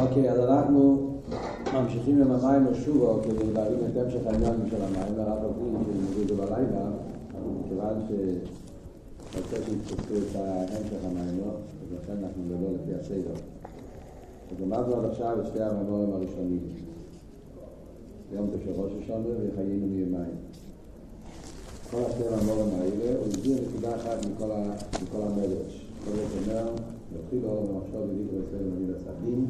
אוקיי, אז אנחנו ממשיכים עם המים לשובו כדי להבין את המשך העניין של המים, הרב שנביא את זה בלילה, אבל מכיוון שרוצה שיתפסו את המשך המים, אז לכן אנחנו נדבר לפי הסדר. אז למדנו עד עכשיו את שתי הממורים הראשונים. יום תשע ראש השונה וחיינו מיומיים. כל השתי הממורים האלה, הוא הסביר נקודה אחת מכל המדרש. כל זה אומר, יתחיל אור במחשוב בדיוק אצלנו נגיד הסדים,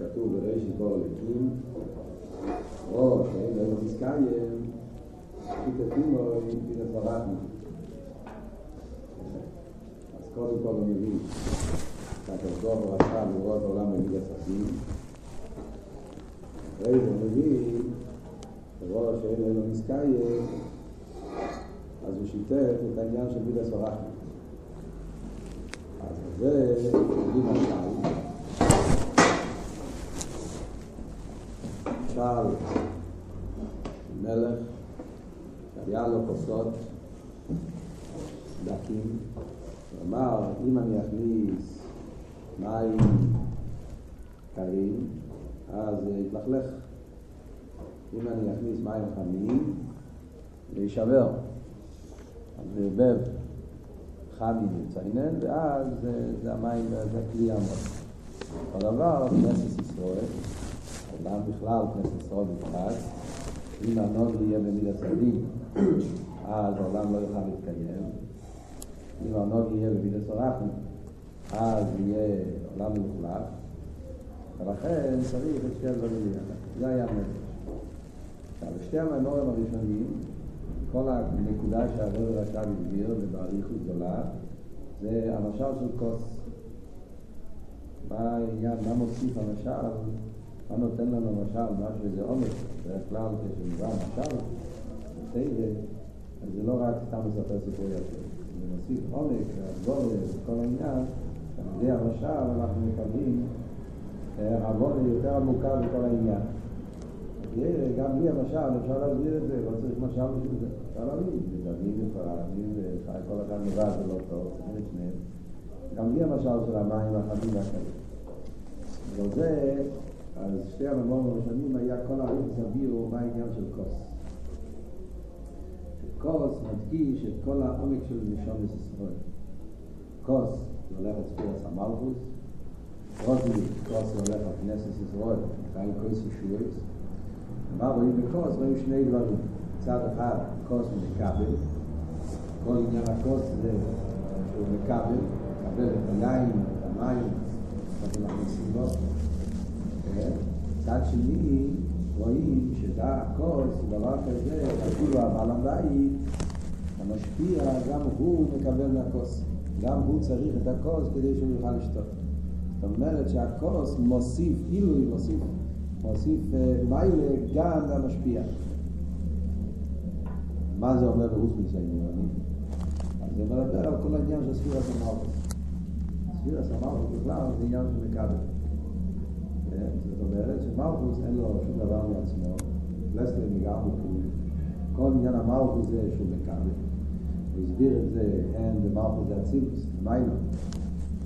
כמו שכתוב בראשית בור הלקים, או שאין להם מזכיים, כי תתימו עם הדברתנו. אז קודם כל הוא מביא שהקדוש ברוך הוא לראות העולם נגיד הסדים, אחרי זה הוא מביא לראות שאין להם מזכיים, אז הוא שיתף את העניין של מידע סורחנו. אז זה, נגיד משל, משל מלך שהיה לו כוסות דקים, הוא אמר, אם אני אכניס מים קרים, אז יתלכלך. אם אני אכניס מים חמים, זה יישבר. אז זה ערבב חמי וציינן, ואז זה, זה המים, זה כלי עמוד. אותו דבר, כנסת ישראל, העולם בכלל, כנסת ישראל בפרט, אם הנון יהיה במיד הצדיק, אז העולם לא יוכל להתקיים. אם הנון יהיה במיד הצורחנו, אז יהיה עולם מוחלט, ולכן צריך את שתי הדברים ביחד. זה היה המדרש. עכשיו, שתי המאמורים הראשונים, כל הנקודה שהרב עכשיו הסביר, ובאריכות גדולה, זה המשל של כוס. מה העניין, מה מוסיף המשל, מה נותן לנו המשל, משהו איזה עומק, בדרך כלל כשנברא המשל, בסדר, אז זה לא רק סתם לספר סיפור יפה, זה מוסיף עומק, והגבורה, וכל העניין, על ידי המשל אנחנו מקבלים עוונה יותר עמוקה בכל העניין. גם בלי המשל אפשר להסביר את זה, לא צריך משל בשביל זה. אפשר להבין, זה ופרדים, וחי כל אחד לבד זה לא טוב, צריכים את שניהם. גם בלי המשל של המים החמים והקלים. בגלל זה, אז שתי הממורים הראשונים היה כל הערים סבירו מה העניין של כוס. כוס מדגיש את כל העומק של נשומת ישראל. כוס זה הולך על ספירס המלכוס, רוטלי, כוס זה הולך כנסת ישראל, חיים כוס ישועס. מה רואים בכוס? רואים שני דברים. צד אחד, כוס מקבל. כל עניין הכוס זה שהוא מקבל, מקבל את היין, את המים, שאנחנו מכניסים בו. צד שני, רואים שזה הכוס, דבר כזה, אפילו הבעל הבית, המשפיע, גם הוא מקבל מהכוס. גם הוא צריך את הכוס כדי שהוא יוכל לשתות. זאת אומרת שהכוס מוסיף, עילוי מוסיף מוסיף מיילה גם למשפיע. מה זה אומר ברוס מציינים? אז זה מדבר על כל העניין של ספירת המלכות. ספירת המלכות בכלל זה עניין של מקבל. זאת אומרת שמלכוס אין לו שום דבר מעצמו, לסטר ניגר בפול. כל עניין המלכות זה שהוא מקבל. הוא הסביר את זה, אין במלכות זה אצילוס, מיילה.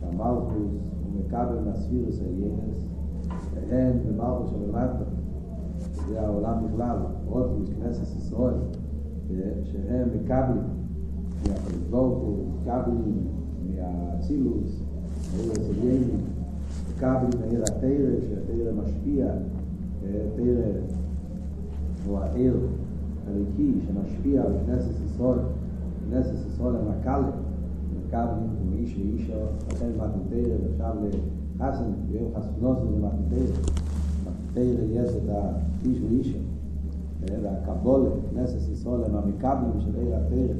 שהמלכות הוא מקבל מהספירס העיינס, אין במלכוס שבלמטה, זה העולם בכלל, עוד מכנסת ישראל, שהם מקבלים מהקדוש ברוך הוא, מקבלים מהאצילוס, מהעיר מקבלים מהעיר התרא, שהתרא משפיע, תרא הוא העיר הליקי שמשפיע בכנסת ישראל, כנסת ישראל המקלה, מקבלים מאיש ואישו, לכן מתן תרא, ועכשיו חסן, ביום חסנוס זה מתנתר, מתנתר יש את האיש ואישו, והקבולה, כנסת ישראל, הם המקבלים של עיר התרא,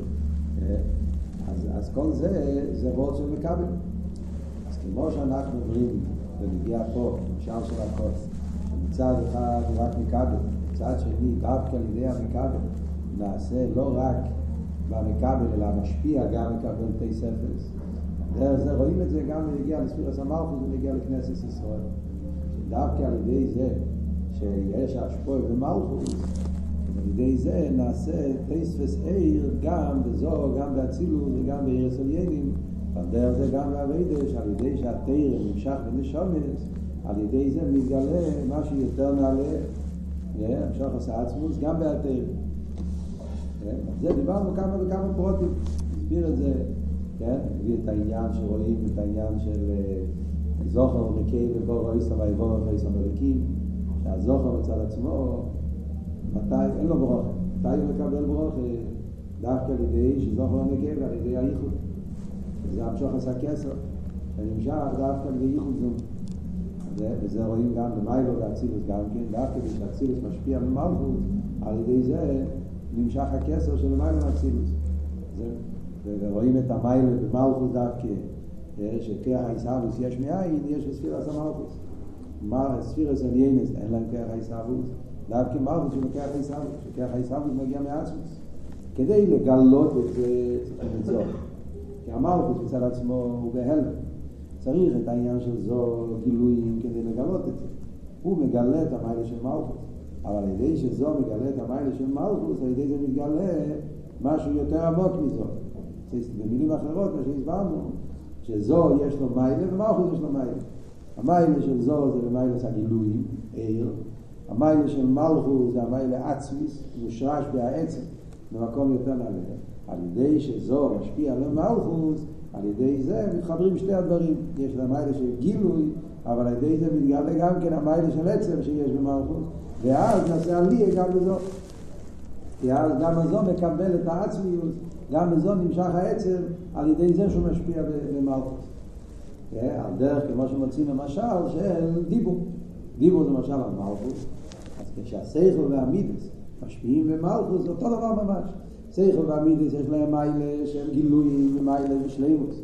אז, אז כל זה, זה רוץ של מקבלים. כמו שאנחנו אומרים, ונגיע פה, משל של הכוס, מצד אחד רק מקבל, מצד שני, דווקא על ידי המקבל, נעשה לא רק במקבל, אלא משפיע גם מקבל תי ספרס. דרך זה רואים את זה גם בנגיע לספירס המלכוס ונגיע לכנסת ישראל. דווקא על ידי זה שיש השפוע ומלכוס, על ידי זה נעשה תספס עיר גם בזו, גם באצילוס וגם בעיר הסוליינים, על דרך זה גם באביידה, שעל ידי שהתרא נמשך בנשומס, על ידי זה מתגלה משהו יותר נעלה, המשוך עשה עצמוס גם בהתרא. זה דיברנו כמה וכמה פרוטים, הסביר את זה, כן? הביא את העניין שרואים את העניין של זוכר ומקי ובור איסם ויבור ואיסם מליקים, שהזוכר מצד עצמו, מתי, אין לו ברוכה, מתי הוא מקבל ברוכה? דווקא על ידי שזוכר ומקי ועל ידי הייחוד. זה המשוך עשה כסר, ונמשך דווקא על ידי ייחוד זום. וזה רואים גם במיילו ואצילוס גם כן, דווקא כשאצילוס משפיע במלכות, על ידי זה נמשך הכסר של מיילו ואצילוס. ורואים את המיילה במלכות דווקא, שכח הישאבוס יש מאין, יש בספירס המלכות. ספירס עליינס אין להם כח הישאבוס, דווקא מלכות שמכח הישאבוס, שכח הישאבוס מגיע מעצמוס. כדי לגלות את זה צריך למצוא. כי המלכות מצד עצמו הוא בהלם. צריך את העניין של זו גילויים כדי לגלות את זה. הוא מגלה את המיילה של מלכות. אבל על ידי שזו מגלה את המיילה של מלכות, על ידי זה מתגלה משהו יותר עמוק מזו. במילים אחרות, מה שהסברנו, שזו יש לו מיילה ומלכות יש לו מיילה. המיילה של זו זה במיילה הגילויים, עיר. המיילה של מלכות זה המיילה עצמיס, מושרש בעצם, במקום יותר נעלה. על ידי שזו משפיע על המלכות, על ידי זה מתחברים שתי הדברים. יש לה מיילה של גילוי, אבל על ידי זה מתגלה גם כן המיילה של עצם שיש במלכות, ואז נעשה עלייה גם בזו. כי אז גם הזו מקבל את העצמיות, גם בזו נמשך העצם על ידי זה שהוא משפיע במלכות. על דרך כמו שמוצאים למשל של דיבור. דיבור זה משל על מלכות, אז כשהסייכל והמידס משפיעים במלכות זה אותו דבר ממש. סייכל והמידס יש להם מיילה שהם גילויים ומיילה ושלימוס.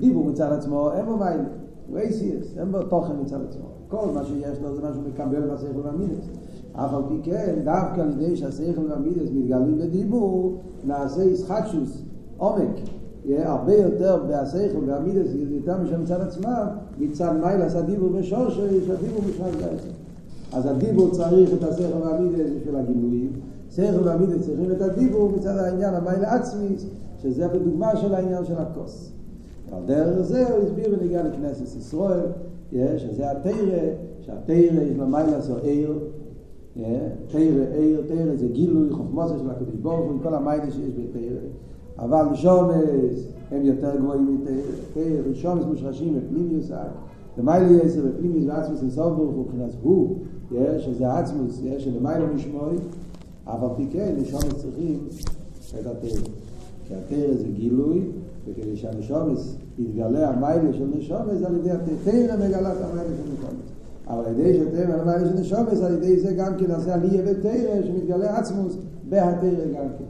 דיבור מצד עצמו אין בו מיילה, הוא אייסיאס, אין בו תוכן מצד עצמו. כל מה שיש לו זה מה שהוא מקבל מהסייכל והמידס. אף על פי כן, דווקא על ידי שהסייכל והמידס מתגלים בדיבור, נעשה ישחטשוס, עומק, הרבה יותר בהסייכל והמידס, יותר משל מצד עצמם, מצד מיילה עשה דיבור בשורשו, שהדיבור משל בעצם. אז הדיבור צריך את הסייכל והמידס בשביל הגילויים, סייכל והמידס צריכים את הדיבור מצד העניין המיילה עצמיס, שזה בדוגמה של העניין של הכוס. על דרך זה הוא הסביר בנגיעה לכנסת ישראל, שזה התרא, שהתרא יש לו מיילה עשו עיר, תרא, עיר, תרא זה גילוי חוכמוסה של הקדוש ברוך הוא, כל המיילה שיש בתרא. אבל נשומס הם יותר גבוהים מתרא, נשומס מושרשים בפנימיוס, למיילה יסר בפנימיוס ועצמוס אינסוף ברוך הוא, מבחינת הוא, שזה עצמוס, שלמיילה משמוי, אבל פי כן נשומס צריכים את התרא. כי התרא זה גילוי, וכדי שהנשומס יתגלה המיילה של נשומס, על ידי התרא מגלה את המיילה של נשומס. אבל על ידי שתרא על המיילה של נשומס, על ידי זה גם כן נעשה עלייה בתרא, שמתגלה עצמוס בהתרא גם כן.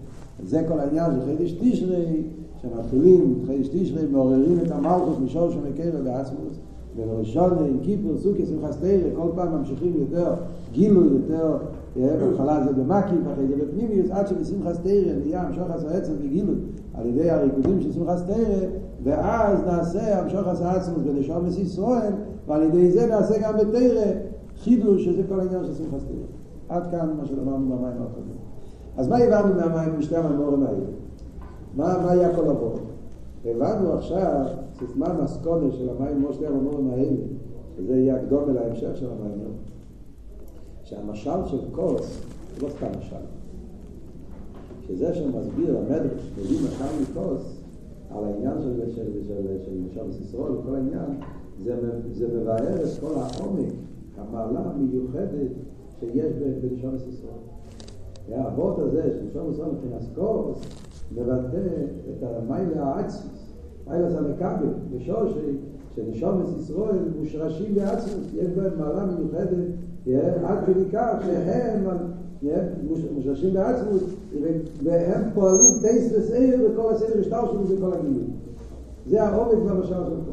זה כל העניין של חידש תשרי, שמתחילים חידש תשרי, מעוררים את המלכות משור שמקרה בעצמוס, ובראשון עם כיפר, סוכי, שמחס תרא, כל פעם ממשיכים יותר גילוי, יותר, בהתחלה זה במקי, ואחרי זה בפנימיוס, עד שבשמחס תרא נהיה המשוך עשה וגילוי, על ידי הריקודים של שמחס תרא, ואז נעשה המשוך עשה עצמוס בנשומס ישראל, ועל ידי זה נעשה גם בתרא חידוש, שזה כל העניין של שמחס תרא. עד כאן מה שלמדנו במים הקודמים. אז מה הבנו מהמים, משתי המאמורים האלה? מה, מה היה כל עבור? הבנו עכשיו, סיסמה מסקונה של המים כמו שתי המאמורים האלה, שזה יהיה הקדום אל ההמשך של המים, שהמשל של כוס, זה לא סתם משל. שזה שמסביר המדרש, מביא משל מכוס, על העניין של, של, של, של, של משל ישראל, כל העניין, זה, זה מבאר את כל העומק, המעלה המיוחדת שיש בלשון ישראל. האבות הזה, של לשון ישראל מבחינת כוס, מבטא את המיילה העצמוס, מיילה זה מקבל, בשושי, שנשומס ישראל מושרשים בעצמוס, יש בהם מעלה מיוחדת, עד כדי כך שהם מושרשים בעצמוס, והם פועלים טייס וסעיר וכל הסדר זה כל הגילוי. זה העומק במשל של.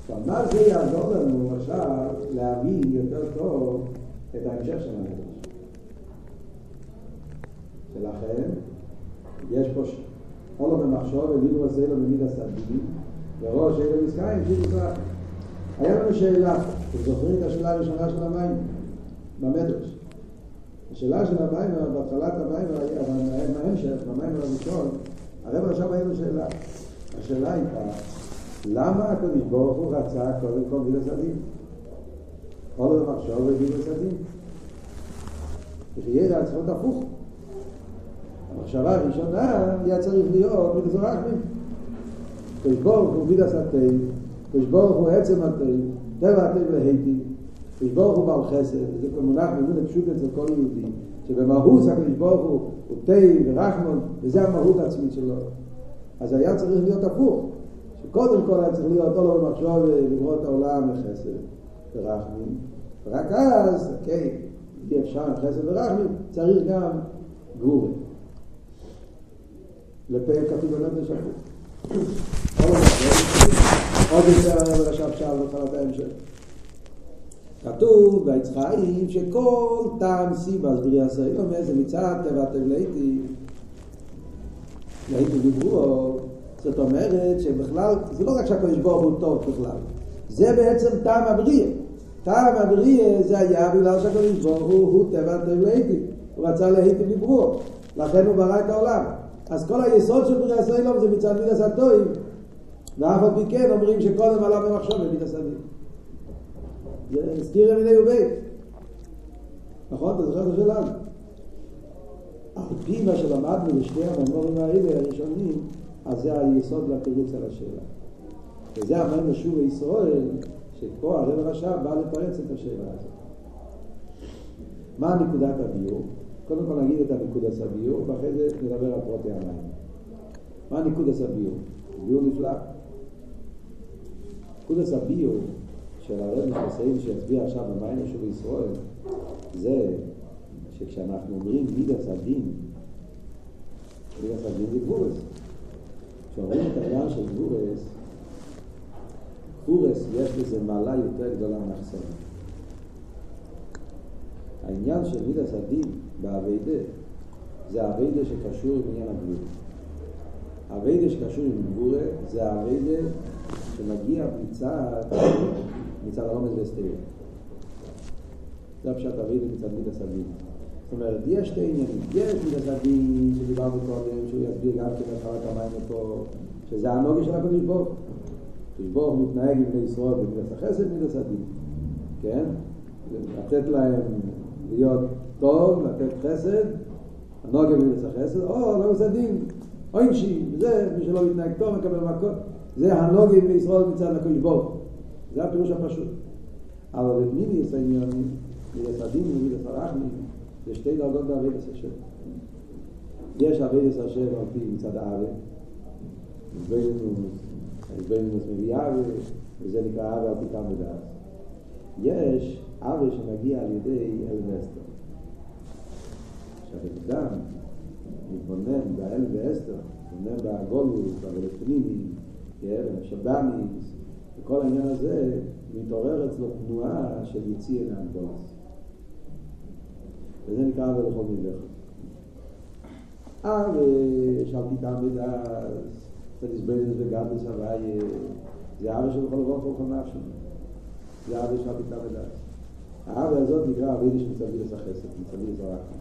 עכשיו, מה זה יעזור לנו עכשיו להבין יותר טוב את ההמשך של המדרש? ולכן, יש פה אולו במחשוב וליבו עשה לו במיד הסדים וראש מסקיים שיבו סרח היה לנו שאלה, אתם זוכרים את השאלה הראשונה של המים במדרש השאלה של המים בהתחלת המים בהמשך, במים הראשון הרב עכשיו היה לו שאלה השאלה הייתה למה הקדוש ברוך הוא רצה קודם כל מידס הדין? כל המחשוב ומידס הדין. יחיה לעצמות הפוך. המחשבה הראשונה היה צריך להיות מידס הרחמים. קדוש ברוך הוא מידת הטוב, קדוש ברוך הוא עצם הטוב, טבע הטוב להיטיב, קדוש ברוך הוא בעל חסד, וזה כבר מונח מבין הפשוט אצל כל יהודי, שבמהות הקדוש ברוך הוא הוא טוב ורחמן, וזה המהות העצמית שלו. אז היה צריך להיות הפוך. שקודם כל היה צריך להיות עולה במחשבה לברוא את העולם לחסד ורחמים, ורק אז, אוקיי, אי אפשר חסד ורחמים, צריך גם גבורה. לפה כתוב בנפש הפוך. עוד יותר עכשיו שאל בתחילת ההמשך. כתוב ביצחיים שכל טעם סיבה, אז בריא עשה יום איזה מצד טבע תבלייתי, להיטי דיברו, זאת אומרת שבכלל, זה לא רק שהקדוש ברוך הוא טוב בכלל, זה בעצם טעם הבריאה. טעם הבריאה זה היה בגלל שהקדוש ברוך הוא הוא טבע תבלייתי, הוא רצה להיטי דיברו, לכן הוא ברא את העולם. אז כל היסוד של בריאה סוילום זה מצד מידס הטועים, ואף על פי כן אומרים שקודם עלה במחשוב במידס הדין. זה סתירה מיני ובית. נכון? אתה זוכר את השאלה? על פי מה שלמדנו בשתי הממורים האלה הראשונים, אז זה היסוד לתירוץ על השאלה. וזה אמרנו שוב בישראל, שפה הרב הרש"ב בא לפרץ את השאלה הזאת. מה נקודת הביור? קודם כל נגיד את הנקודת הביור, ואחרי זה נדבר על פרוטי המים. מה נקודת הביור? ביור נפלא. נקודת הביור של הרב מחסאים שיצביע עכשיו במים שוב בישראל, זה שכשאנחנו אומרים מידס הדין, מידס הדין זה גבורס. כשאומרים את העניין של גבורס, גבורס יש לזה מעלה יותר גדולה מהחסר. העניין של מידס הדין באביידה זה האביידה שקשור עם עניין הגבורה. האביידה שקשור עם גבורה זה האביידה שמגיע מצד, מצד הרומז והסתיר. זה הפשט אביידה מצד מידס הדין. זאת אומרת, יש שתי עניינים. יש מידס הדין שדיברנו קודם, שהוא יסביר גם כן התחלת המים פה, שזה הנוגה של ברוך. הקדוש ברוך הוא מתנהג עם בני ישראל במידס החסד, מידס הדין. כן? לתת להם להיות טוב, לתת חסד, הנוגה במידס החסד, או לא עושה דין, עונשי, וזה, מי שלא מתנהג טוב מקבל מכות. זה הנוגה בני ישראל מצד הקדוש ברוך. זה הפירוש הפשוט. אבל במידס העניינים, מידס הדין ומידס הרחמים, זה שתי דרגות בעבודת השם. יש עבודת השם על פי מצד האבא, בינוס מביא אבא, וזה נקרא אבא על פי טעם ודעת. יש אבא שמגיע על ידי אל ואסתר. כשהבן אדם מתבונן באל ואסתר, מתבונן בהגולוס, בעבודת פנימי, בשב"מיס, וכל העניין הזה, מתעורר אצלו תנועה של יציאה מהגולוס. וזה נקרא אבא לכל מלך. אבא שאלתי טעם ודעת, זה נסבלת וגדלס הוואי, זה אבא של כל רוב כל נפשו. זה אבא שאלתי טעם ודעת. האבא הזאת נקרא אבידי שמצביל את החסד, מצביל את הרחם.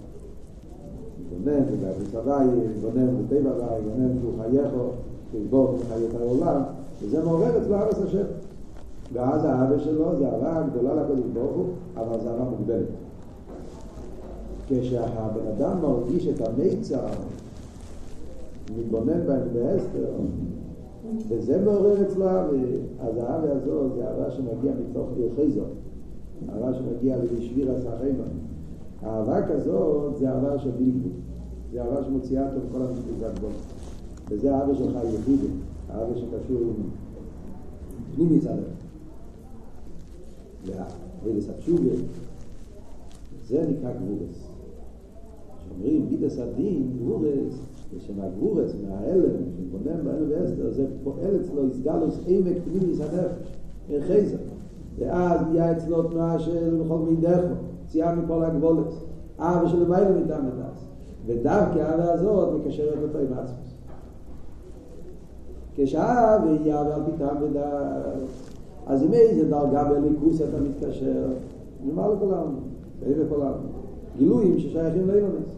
מתבונן בגדלס הוואי, מתבונן בטבע הוואי, מתבונן שהוא חייכו, שיבור חיות העולם, וזה מעורר אצלו אבא השם. ואז האבא שלו זה אהבה גדולה לקדוש ברוך הוא, אבל זה אהבה מוגבלת. כשהבן אדם מרגיש את המיצר, מתבונן בהם בהסתר, וזה מעורר אצלו אהבה, אז האהבה הזאת זה אהבה שמגיע מתוך יחזו, אהבה שמגיע לשביר הסחיימה. האהבה כזאת זה אהבה של בלגבול, זה אהבה שמוציאה אותו מכל המספיק הגבול. וזה האהבה שלך יחידי, האהבה שקשור עם פנימי צלם. ואידס התשובה, זה נקרא גבורס. כשאומרים מידס הדין, גבורס, ושמהגבורס, מההלם, שמבונן בהלם ואסתר, זה פועל אצלו הסגלוס עמק פנימיס הנפש, חייזר. ואז נהיה אצלו תנועה של בכל מידךו, צייה מכל הגבולת, אהבה של למעלה מטעם הדס. ודווקא האהבה הזאת מקשרת אותו עם עצמוס. כשאהבה היא אהבה על פי טעם ודס, אז עם איזה דרגה בליכוס אתה מתקשר? נאמר לכולם, איזה כולם. גילויים ששייכים לאילונס.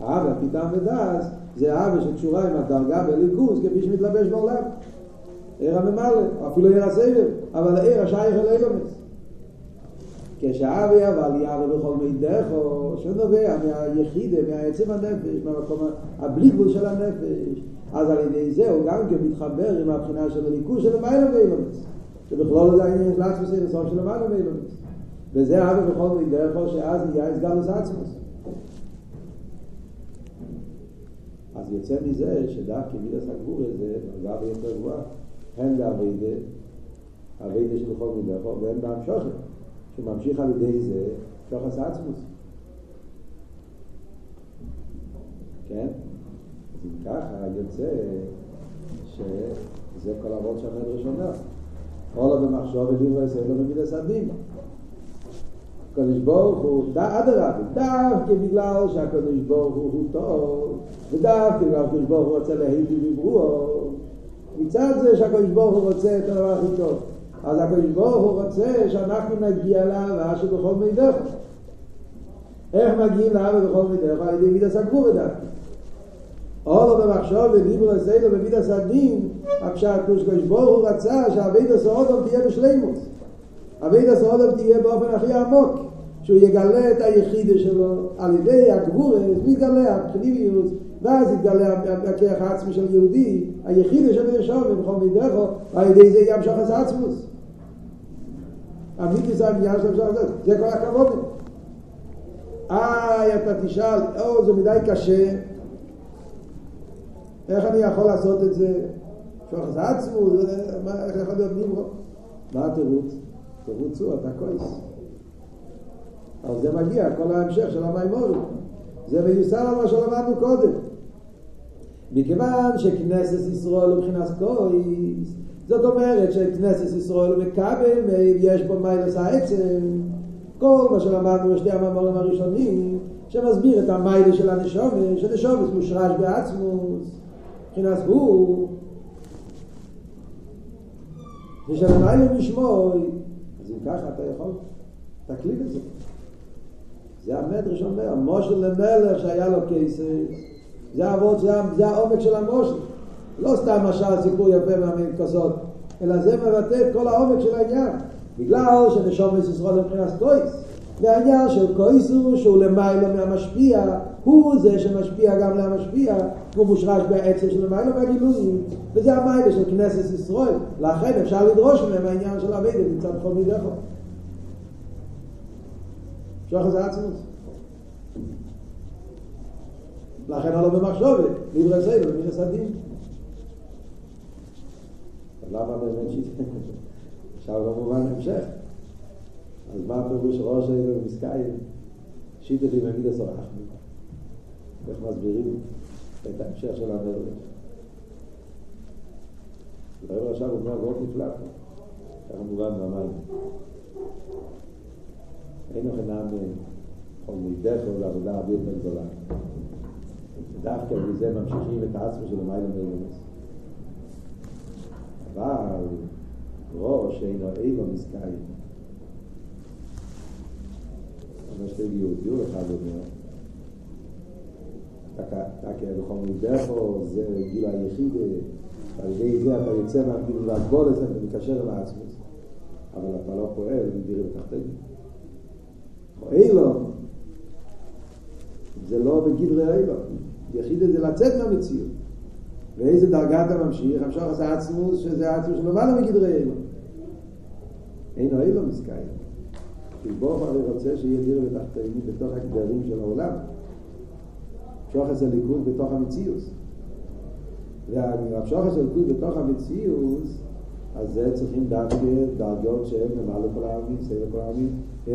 אהבה, פתאום ודס, זה אהבה שקשורה עם הדרגה בליכוס כפי שמתלבש בעולם. עיר הממלא, אפילו עיר הסבב, אבל העיר השייך אל אילומס. כשאבי אבל יאבא בכל מידךו, שנובע מהיחידה, מהעצם הנפש, מהמקום הבלי גבול של הנפש, אז על ידי זה הוא גם כן מתחבר עם הבחינה של הליכוז של המיילה ואילומס. שבכלול זה העניין של עצמוס לסוף של המיילה ואילומס. וזה אבי בכל מידךו, שאז נהיה הסגלוס עצמוס. אז יוצא מזה שדווקא מידס הגבורה זה דרגה ביותר גבוהה. הן באביידה, אביידה של בכל מידךו, והן בהמשוכת. שממשיך על ידי זה שוחס עצמוס. כן? אז אם ככה יוצא שזה כל אבות שהמדרש אומר. או לא במחשוב ודברי ישראל לא במידס הדין. הקדוש ברוך הוא, אדרבה, דווקא בגלל שהקדוש ברוך הוא טוב, ודווקא בגלל שהקדוש ברוך הוא רוצה להיטיב בברואו, מצד זה שהקדוש ברוך הוא רוצה את הדבר הכי טוב. אז הקדוש ברוך הוא רוצה שאנחנו נגיע לאהבה שבכל מידך. איך מגיעים לאהבה בכל מידך? על ידי מידס הגבור דווקא. או לא במחשוב ודיבור הסדר במידס הדין, הפשט קדוש ברוך הוא רצה שהאבידס האודום תהיה בשלימוס. אבידס האודום תהיה באופן הכי עמוק. שהוא יגלה את היחידה שלו על ידי הגבורס, מתגלה הפנימיות, ואז יתגלה הכיח העצמי של יהודי, היחידה של נשום בכל מידךו, על ידי זה ימשך את העצמוס. זה העניין של אפשר לעשות, זה כל הכבוד. איי, אתה תשאל, או, זה מדי קשה, איך אני יכול לעשות את זה? שוח זה עצמו, איך יכול להיות נמרו? מה התירוץ? תירוץ הוא, אתה כועס. אז זה מגיע, כל ההמשך של המימורים. זה מיוסר על מה שלמדנו קודם. מכיוון שכנסת ישראל הוא מבחינת כועס, זאת אומרת שכנסת ישראל הוא מקבל ויש בו מיילס העצם כל מה שלמדנו בשתי המאמרים הראשונים שמסביר את המיילה של הנשומס שנשומס מושרש בעצמוס מבחינת הוא ושלמיילה משמוי אז אם ככה אתה יכול תקליט את זה. זה המדרש אומר מושל למלך שהיה לו כסף זה העבוד, זה העומק של המושל לא סתם משל סיפור יפה מהמקסות, אלא זה מבטא את כל העומק של העניין. בגלל שנשום ישראל מבחינת קויס. והעניין של קויס הוא שהוא למעלה מהמשפיע, הוא זה שמשפיע גם למשפיע, הוא מושרש בעצם של למעלה מהגילויים, וזה המיילה של כנסת ישראל. לכן אפשר לדרוש מהם העניין של המידע נמצא בכל מידךו. שוח זה עצמוס. לכן דברי זה, במינס הדין. למה באמת שיטה? עכשיו במובן המשך. אז מה הפירוש ראש העיר ומסקיים? שיטה לי במיד הסורחנו. איך מסבירים את ההמשך של המדרש? הרב עכשיו הוא אומר מאוד נפלא פה. ככה מובן ואמרנו. אין לכם נעם כל מידך או לעבודה הרבה יותר גדולה. דווקא מזה ממשיכים את העצמו של המיילה מילומס. אבל ראש אינו אינו מסקיים. אבל שתי יהודיו אחד אומר, אתה כבכל מידךו, זה גיל היחיד, על ידי זה אתה יוצא מהגיל והגבול הזה ומקשר עם העצמוס. אבל אתה לא פועל, בתחתנו. או אילו, זה לא בגדרי אילו, יחיד זה לצאת מהמציאות. ואיזה דרגה אתה ממשיך? המשוך עשה עצמוס, שזה עצמוס בא מגדרי אילו. אין לו אילו מסקיים. כי ברוך הרי רוצה שיהיה דיר ותחתינו בתוך הגדרים של העולם. המשוך עשה ליכוד בתוך המציאוס. עשה ליכוד בתוך המציאוס, אז זה צריכים דווקא דרגות שהן למעלה כל העמים, סיילה כל העמים,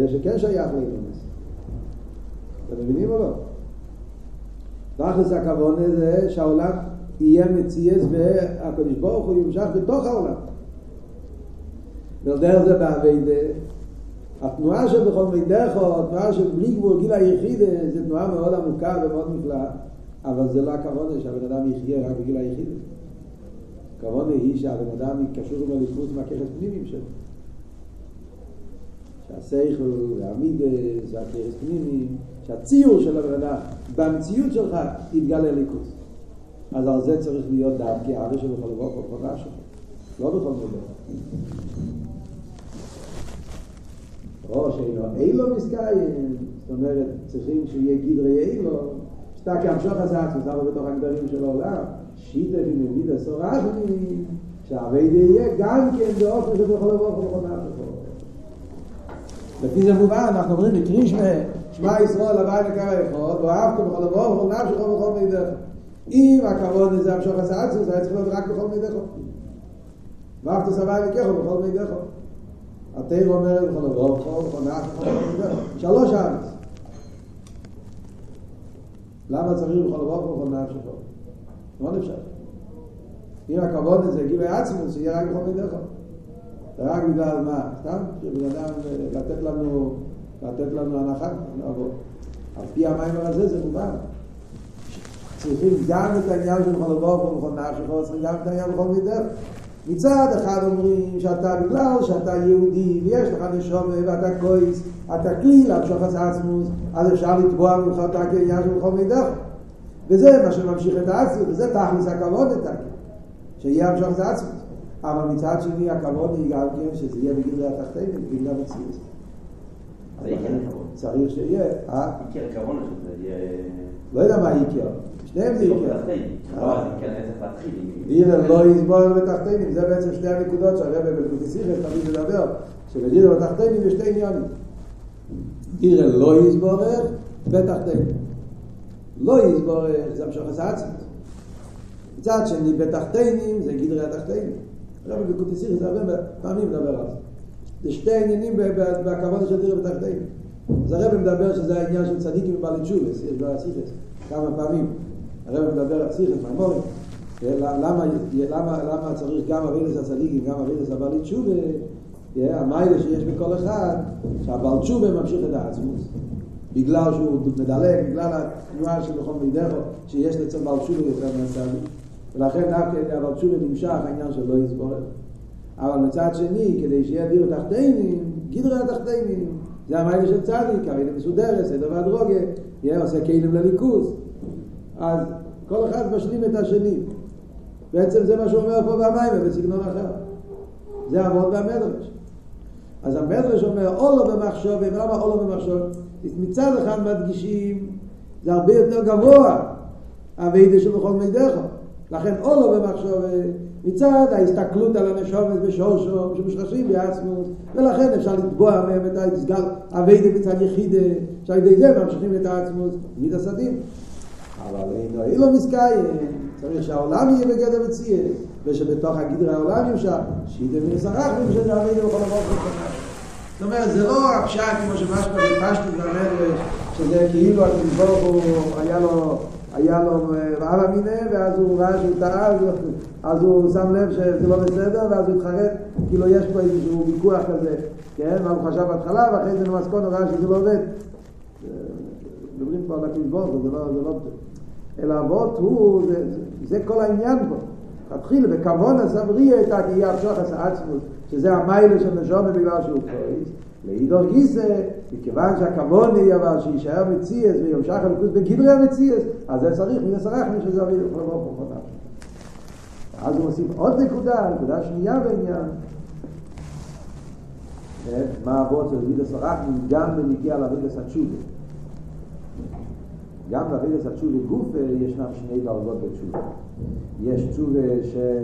שכן שייך לאילומס. אתם מבינים או לא? תכלס הכוון זה שהעולם יהיה מציאס והקדוש ברוך הוא ימשך בתוך העולם. ועל דרך זה בעבידה, התנועה של בכל מידך, או התנועה של בלי גבול גיל היחיד, זו תנועה מאוד עמוקה ומאוד נפלאה, אבל זה לא הכוונה שהבן אדם יחיה רק בגיל היחיד. הכוונה היא שהבן אדם יקשור עם הליכוז מהככס פנימיים שלו. שהסייכל והמידס והככס פנימיים, שהציור של הבן אדם במציאות שלך יתגלה ליכוז. אז על זה צריך להיות דווקא אבא שלו כל דבר כל חודש שלו. לא בכל מידה. או שאילו אילו מסקיים, זאת אומרת, צריכים שיהיה גדרי אילו, שאתה כהמשוך הזה עצמוס, אבל בתוך הגדרים של העולם, שיטה ומביד הסורחני, שהעבד יהיה גם כן באופן שבכל אבוך ובכל נפשו. לפי זה מובן, אנחנו אומרים בקרישמה, שמע ישראל הווי לקרא אחד, ואהבת בכל אבוך ובכל נפשו ובכל מידך. אם הכבוד הזה המשוך הזה עצמוס, זה היה צריך להיות רק בכל מידך. ואהבת סבי לקרא בכל מידך. התיר אומר בכל אבוך ובכל נפשו ובכל מידך. שלוש ארץ. למה צריך בכל אבוך ובכל נפשו? לא נפשט. אם הכבוד הזה גיל עצמוס, יהיה רק בכל מידך. זה רק בגלל מה? סתם? שבן אדם לתת לנו, לתת לנו הנחה, נעבור. על פי המיימר הזה זה מובן. צריכים גם את העניין של בכל אבוך ובכל נפשך, צריכים גם את העניין בכל מידך. מצד אחד אומרים שאתה בגלל שאתה יהודי ויש לך נשום ואתה כויס, אתה כלי להמשוך את עצמוס, אז אפשר לתבוע ממך את העניין של בכל מידך. וזה מה שממשיך את העצמוס, וזה תכלס הכבוד את הכבוד. שיהיה המשוך את העצמוס. אבל מצד שני הכבוד היא גם כן שזה יהיה בגלל התחתינים, בגלל המציאות. צריך שיהיה, אה? עיקר הכבוד שזה יהיה... לא יודע מה עיקר, שניהם זה עיקר. להתחיל. דירה לא יסבור בתחתינים, זה בעצם שתי הנקודות שהרבא בלקוטיסיכס תמיד מדבר, שבדירה בתחתינים יש שתי עניונים. דירה לא יסבור בתחתינים. לא יסבור זה המשוך העצמוס. מצד שני בתחתינים זה גדרי התחתינים. הרב בקוטיסיר זה הרבה פעמים מדבר על זה. זה שתי עניינים בכבוד של דירה בתחתינים. אז הרב מדבר שזה העניין של צדיקים ובעלי תשובס, יש בסיכס כמה פעמים. הרב מדבר על סיכס, מהמורים. למה, למה, למה צריך גם אבילס הצדיקים, גם אבילס הבעלי תשובה? המיילה שיש בכל אחד, שהבעל תשובה ממשיך את העצמוס. בגלל שהוא מדלג, בגלל התנועה של בכל מידךו, שיש לצל בעל תשובה יותר מהצדיק. ולכן דווקא אבל תשובה נמשך העניין של לא יסבור אבל מצד שני, כדי שיהיה דיר תחתינים, גידרי התחתינים, זה המיילה של צדיק, הרי זה מסודרת, סדר והדרוגה, יהיה עושה כלים לליכוז. אז כל אחד משלים את השני. בעצם זה מה שהוא אומר פה במים, בסגנון אחר. זה עבוד במדרש. אז המדרש אומר, אולו במחשוב, ולמה אולו במחשוב? מצד אחד מדגישים, זה הרבה יותר גבוה, הווידה של בכל מידךו. לכן אולו במחשוב, מצד ההסתכלות על הנשומת בשורשו, שמשרשים בעצמות, ולכן אפשר לתבוע מהם את ההסגל, הווידה מצד יחידה, שעל ידי זה ממשיכים את העצמות, מיד הסדים. אבל אינו אילו מסקיים, צריך שהעולם יהיה בגדר מציאה, ושבתוך הגדרי העולם ימשך, שידה ונסרח ומשך הווידה בכל המוח זאת אומרת, זה לא הפשט כמו שמשמע בפשטות במדרש, שזה כאילו הקדוש ברוך הוא היה לו היה לו רעב המינה, ואז הוא ראה שהוא טעה, אז הוא שם לב שזה לא בסדר, ואז הוא התחרט, כאילו יש פה איזשהו ויכוח כזה, כן? מה הוא חשב בהתחלה, ואחרי זה למסקון הוא ראה שזה לא עובד. מדברים פה על הקדוש זה לא, זה לא טוב. אלא אבות הוא, זה, זה, כל העניין פה. תתחיל בכוון הסבריה את התהיה המשוך עצמות, שזה המיילה של נשום בגלל שהוא קרויס. לאידור גיסא, מכיוון שהכבוד יהיה אבל שישאר מציאס וימשך הליכוז בגדרי המציאס, אז זה צריך מן הסרח מי שזה אביד לכל ברוך הוא חונם. אז הוא מוסיף עוד נקודה, נקודה שנייה בעניין. מה אבות של אביד הסרח גם בנגיע לאביד הסתשובה. גם באביד הסתשובה גוף ישנם שני דרגות בתשובה. יש תשובה של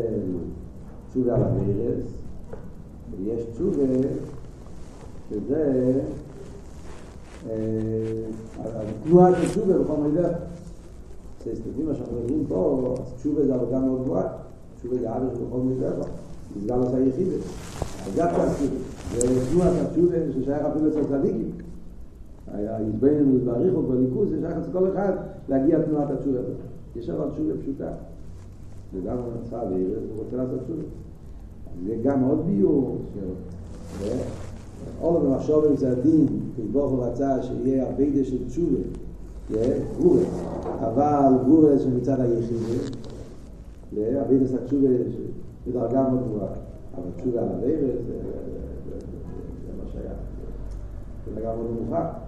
תשובה על הווירס, ויש תשובה שזה התנועה של תשובה בכל מידע. לפי מה שאנחנו מדברים פה, תשובה זה עבודה מאוד גבוהה. תשובה זה אבא שבכל מידע, זה גם עושה יחידה. אז דווקא התשובה. זה תנועה של תשובה ששייך אפילו אצל צדיקים. ובריחו ובליכוז, זה שייך אצל כל אחד להגיע תנועת התשובה הזאת. יש אבל תשובה פשוטה. זה גם נמצא בעיר, הוא רוצה לעשות תשובה. זה גם עוד ביור, אולו במחשוב זה הדין, כבוך הוא רצה שיהיה הבידה של תשובה, גבורה, אבל גבורה שמצד היחידה, הבידה של תשובה בדרגה מאוד גבוהה, אבל תשובה על הבידה זה לא שייך, זה דרגה מאוד נמוכה.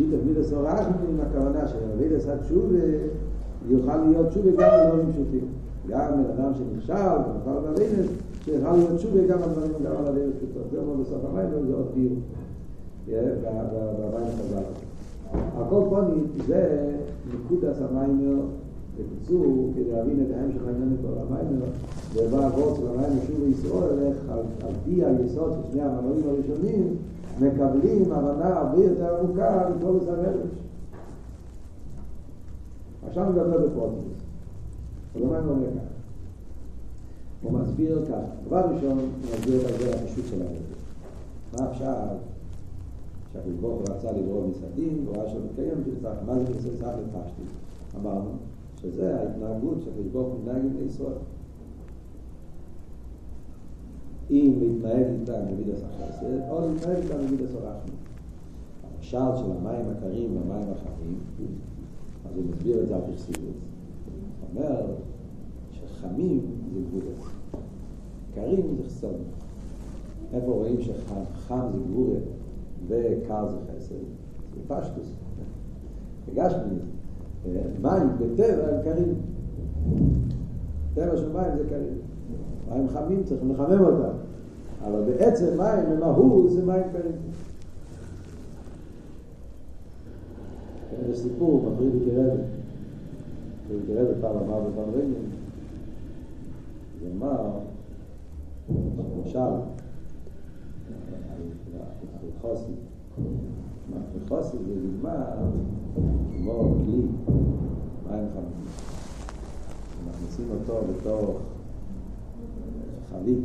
שיט הבידה סורח עם הכוונה של הבידה של תשובה יוכל להיות תשובה גם לדברים פשוטים. גם בן אדם שנכשל, ונכשל בבידה, שיכול להיות תשובה גם על דברים גם על הדרך פשוטות. זה אומר בסוף המים, זה עוד ביור. במים חז"ל. על כל פנים, זה נקודת המיימר, בקיצור, כדי להבין את ההמשך העניין את המיימר, ובא הוורד של המיימר שוב בישראל, איך על פי היסוד של שני המנועים הראשונים, מקבלים הבנה הרבה יותר עמוקה מכל זה הרבש. עכשיו נדבר בפרוטוס. הוא לא אומר ככה. הוא מסביר כך. דבר ראשון, הוא מסביר את זה הפשוט של הרבש. מה עכשיו? שהקדוש ברוך הוא רצה לברוא מסעדים, והוא ראה שם מתקיים, שצריך, מה זה צריך לפשטי? אמרנו שזה ההתנהגות שהקדוש ברוך הוא מתנהג עם ישראל. אם להתנהג איתם במידס החסד, או להתנהג איתם במידס הרחמים. המשל של המים הקרים והמים החמים, אז הוא מסביר את זה על פרסידות. הוא אומר שחמים זה גבורת, קרים זה חסד. איפה רואים שחם זה גבורת וקר זה חסד? זה פשטוס. הגשנו מזה. מים בטבע הם קרים. טבע של מים זה קרים. מים חמים צריכים לחמם אותם. אבל בעצם מים במהות זה מים קרים. יש סיפור, בפרידיקי רבי. פרידיקי רבי פעם אמר בפעם רגעים. הוא אמר, למשל, חוסי. חוסי זה דוגמה כמו כלי, מים חמים. מכניסים אותו בתוך חבית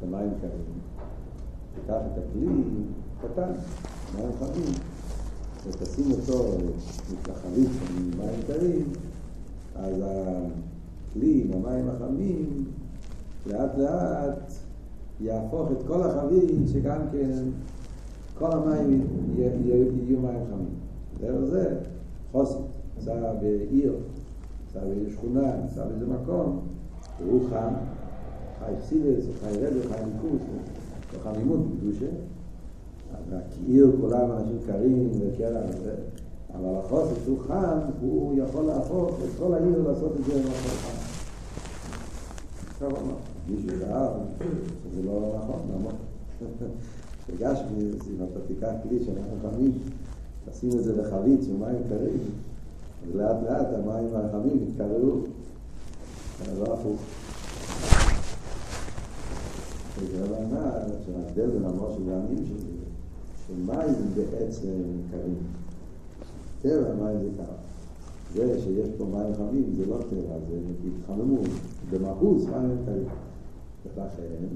של מים קרים, תיקח את הכלי קטן, מים חמים, ותשים אותו לחבית של מים קרים, אז הכלי עם המים החמים לאט לאט יהפוך את כל החבית שגם כן כל המים יהיו מים חמים. דרך זה חוסי, נמצא בעיר, נמצא בשכונה, נמצא באיזה מקום, והוא חם, חי פסידס, או חי רבי, חי ניקוס, או חמימות בקדושה. אז העיר כולם אנשים קרים וקרע וזה. אבל החוסר שהוא חם, הוא יכול להפוך את כל העיר לעשות את זה במקום חם. עכשיו אמר, מישהו שאהב, שזה לא נכון, למה? שגשמי, אם אתה תיקח כלי שאנחנו חמים, תשים את זה בחבית של מים קרים, אז לאט לאט המים החמים יתקררו. זה לא הפוך. זה הבנה שההבדל בין המושל והמים של זה, שמים בעצם קרים. טבע מים זה קר. זה שיש פה מים חמים זה לא טבע, זה התחממות. במהות מים קרים. ולכן,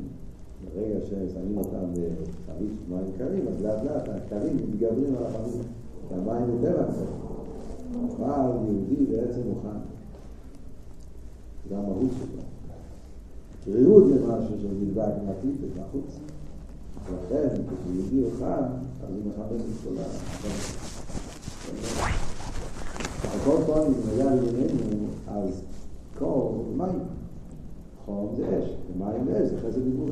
ברגע ששמים אותם בחבית של מים קרים, אז לאט לאט הקרים מתגברים על החמים. המים הוא טבע אבל יהודי בעצם חם. זה המהות שלו. קרירות זה משהו שנדבק מהקליפת בחוץ. ולכן, כשיהודי הוא חם, אז הוא מכבד את כל על כל פעם, נגע לענייננו, אז קור זה מים. חום זה אש, ומים ואש זה חסד דיבור.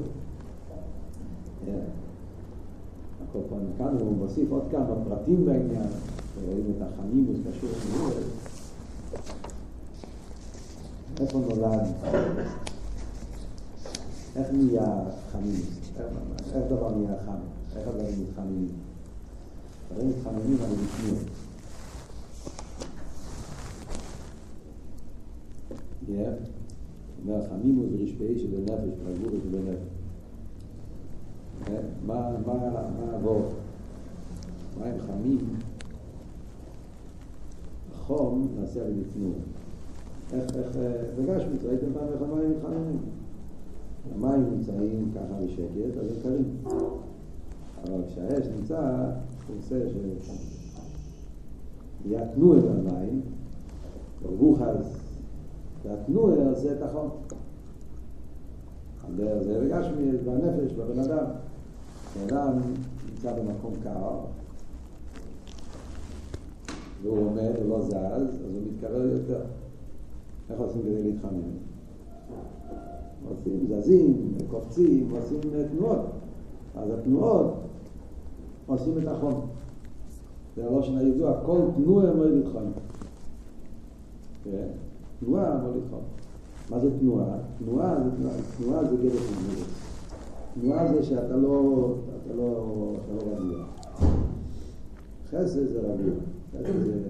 על כל פעם, כאן הוא מוסיף עוד כמה פרטים בעניין, רואים את החמימוס קשור לדיבור. איפה נולד? איך נהיה חמימוס? איך דבר נהיה חם? איך הדברים מתחממים? דברים מתחממים על המשניות. אומר חמימוס ורשפי שבנפש, פרגורי שבנפש. מה עבור? מים חמים, החום נעשה על מתנוע. איך, איך, בגשמית, ראיתם פעם איך המים מתחממים? המים נמצאים ככה בשקט, אז הם קרים. אבל כשהאש נמצא, הוא עושה ש... יתנו את המים, ברבוחס, והתנועה עושה את החום. על דרך זה בגשמי, בנפש, בבן אדם. בן אדם נמצא במקום קר, והוא עומד ולא זז, אז הוא מתקרר יותר. איך עושים כדי להתחמם? עושים זזים, קופצים, עושים תנועות. אז התנועות עושים את החום. זה לא שנה ידוע, כל תנועה מועד את חום. תנועה מועד את חום. מה זה תנועה? תנועה זה, תנועה, תנועה זה של גבורת. תנועה זה שאתה לא, אתה לא, אתה לא רגוע. חסד זה רגוע. חסד זה,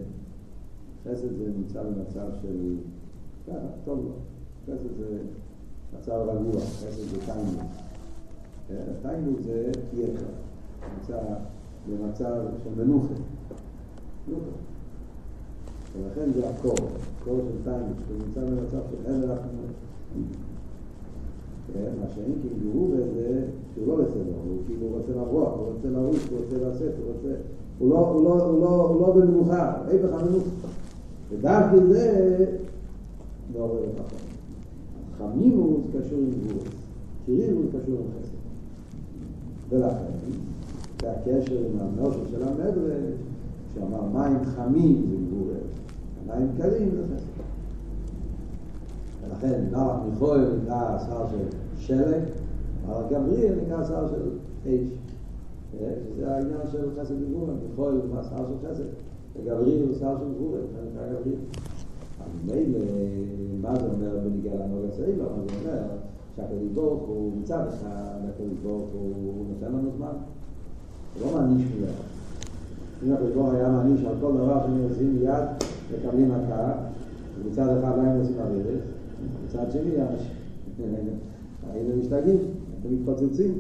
חסד זה נמצא במצב של, ככה, טוב לו. חסד זה מצב רגוע, חסד זה תיינוג. תיינוג זה יקר. נמצא במצב של מנוחה. ולכן זה הקור, קור של תיינוג, שהוא נמצא במצב של הבל החמור. מה שאין כי גרו בזה, שהוא לא בסדר, הוא כאילו רוצה לברוח, הוא רוצה לרוץ, הוא רוצה לצאת, הוא רוצה... הוא לא, הוא לא, הוא לא, הוא לא במנוחה, ההפך המנוחה. ודווקא זה לא עובר לפחות. חמימוס קשור עם גבורת, קירירוס קשור עם חסד. ולכן, זה הקשר עם הנושר של המדרש, שאמר מים חמים זה גבורת, מים קלים זה חסד. ולכן נוח מיכואל נקרא שר של שלג, אבל גבריאל נקרא שר של אש. שזה העניין של חסד וגבורה, מיכואל הוא שר של חסד, וגבריאל הוא שר של גבורה, זה נקרא גבריאל. מילא, מה זה אומר בניגיע לנוגע סעילו? מה זה אומר? שהקדוש ברוך הוא מצד אחד, הקדוש ברוך הוא נותן לנו זמן. הוא לא מעניש מיד. אם הקדוש ברוך היה מעניש על כל דבר שאני עושים מיד, מקבלים מכה, ומצד אחד היינו עושים עברת, מצד שני, היינו משתגעים, היינו מתפוצצים.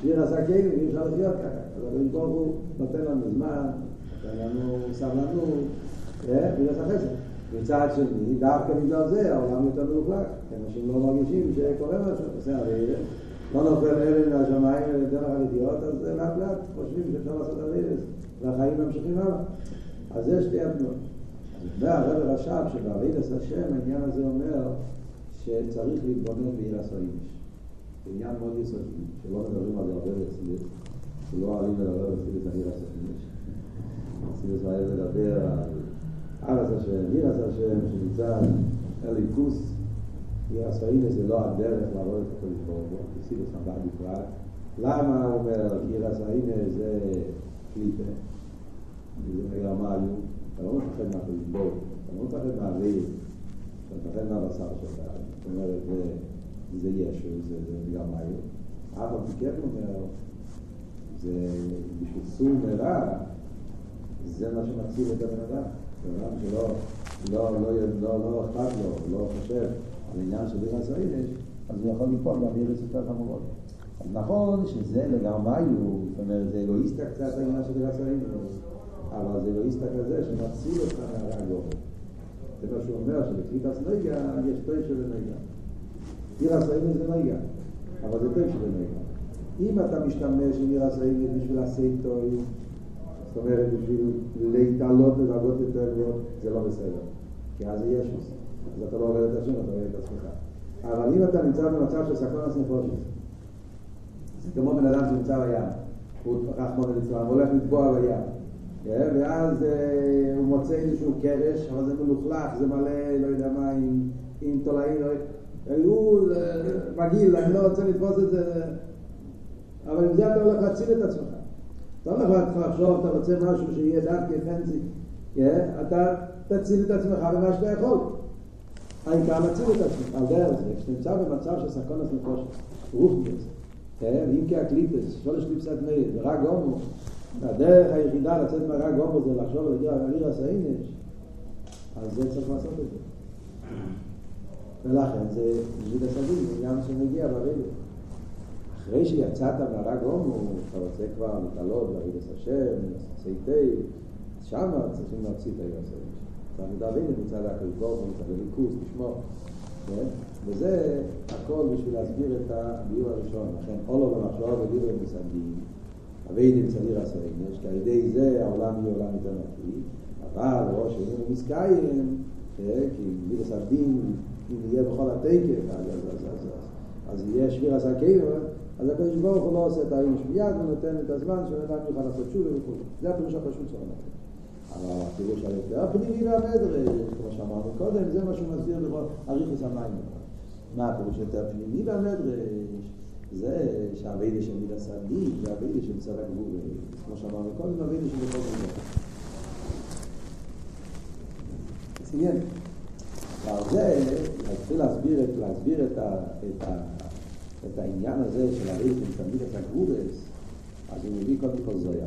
שיר עשה כאילו, אי אפשר לחיות ככה. אז הקדוש ברוך הוא נותן לנו זמן, נותן לנו סבלנות, ויש חסד. מצד שני, דווקא בגלל זה העולם יותר מלוכלך, כי אנשים לא מרגישים שקורה משהו, עושה הרי לא נופל אבן מהשמיים ונותן לך לחיות, אז לאט לאט חושבים שאפשר לעשות הרי והחיים ממשיכים הלאה. אז זה שתי התנועות. אומר הרב רש"ב שבעבידת השם העניין הזה אומר שצריך להתבונן בעיר הסוימש. זה עניין מאוד יסודי, שלא מדברים על הרבה רצינית, שלא אוהבים לדבר רצינית על עיר הסוימש. רצינית אוהב לדבר על ארץ השם, עיר השם, שנמצא אליקוס, עיר הסוימש זה לא הדרך לעבוד את הקודש ברוך הוא, כסידוס הבא בפרט. למה הוא אומר עיר הסוימש זה קליפה? זה גרמלו, אתה לא מפחד הוא, אתה לא מפחד מהאוויר, אתה מפחד מהבשר שלך, זאת אומרת, זה... ישו, זה גם מהיר. אבל כן אומר, זה בשביל סור מרע, זה מה שמציל את הבן אדם. אדם שלא לא, לא, לא, לא אכפת לו, לא חושב על עניין של עיר הסעידש, אז הוא יכול ליפול גם עיר יותר חמורות. אז נכון שזה לגמרי הוא, זאת אומרת, זה אגואיסטה קצת העניין של עיר הסעידש, אבל זה אגואיסטה כזה שמציל אותך מהרע גורם. זה מה שהוא אומר, שבקליפת נגע יש טוב שבנגע. עיר הסעידש זה נגע, אבל זה טוב שבנגע. אם אתה משתמש עם עיר הסעידש בשביל הסייטוי, זאת אומרת, בשביל להתעלות לדרגות יותר גבוהות, זה לא בסדר. כי אז זה ישוס. אז אתה לא עובד את השם, אתה עובד את עצמך. אבל אם אתה נמצא במצב של סקרונס נפושס, זה כמו בן אדם שנמצא בים, הוא רחמון ליצלן, הוא הולך לטבוע בים. ואז הוא מוצא איזשהו קרש, אבל זה מלוכלך, זה מלא, לא יודע מה, עם תולעים, הוא מגעיל, אני לא רוצה לתפוס את זה, אבל עם זה אתה הולך להציל את עצמך. אתה לא הולך לחשוב, אתה רוצה משהו שיהיה דווקא פנסי, אתה תציל את עצמך במה שאתה יכול. העיקר להציל את עצמך, על דרך זה, כשנמצא במצב של סקונס נפושת, רוחניאס, ואם כי הקליפס, שולש קליפסת מאיר, ורק גומו, הדרך היחידה לצאת מהרק גומו זה לחשוב ולהגיע לעיר הסעינש, אז זה צריך לעשות את זה. ולכן זה זה עניין שמגיע ברגל. אחרי שיצאת מהרק גומו, אתה רוצה כבר להתעלות את השם, סייטי, שם צריכים להוציא את העיר הסעינש. אתה מדבר מצד הקלקור, מצד הליכוס, לשמור. וזה הכל בשביל להסביר את הביור הראשון. לכן, אולו במחשבה בסנדים, אביידים סדיר הסעינש, כי על ידי זה העולם יהיה עולם יותר נקי, אבל ראש היינו מסקיים, כי מידס הדין, אם יהיה בכל התקף, אז יהיה שביר הסקיים, אז הקדוש ברוך הוא לא עושה את העינש מיד, הוא נותן את הזמן שאדם יוכל לעשות שוב וכו'. זה הפירוש הפשוט של המקום. אבל הפירוש היותר הפנימי והמדרש, כמו שאמרנו קודם, זה מה שהוא מסביר בכל אריכוס המים. מה הפירוש יותר פנימי והמדרש? זה שהאביידה של מיד הסעדי, זה האביידה של צד הגבור, כמו שאמרנו קודם, האביידה של בכל. אז עניין. ועל זה, להתחיל להסביר את, ה, את, העניין הזה של הריתם, תמיד את הגבורס, אז הוא מביא קודם כל זויה.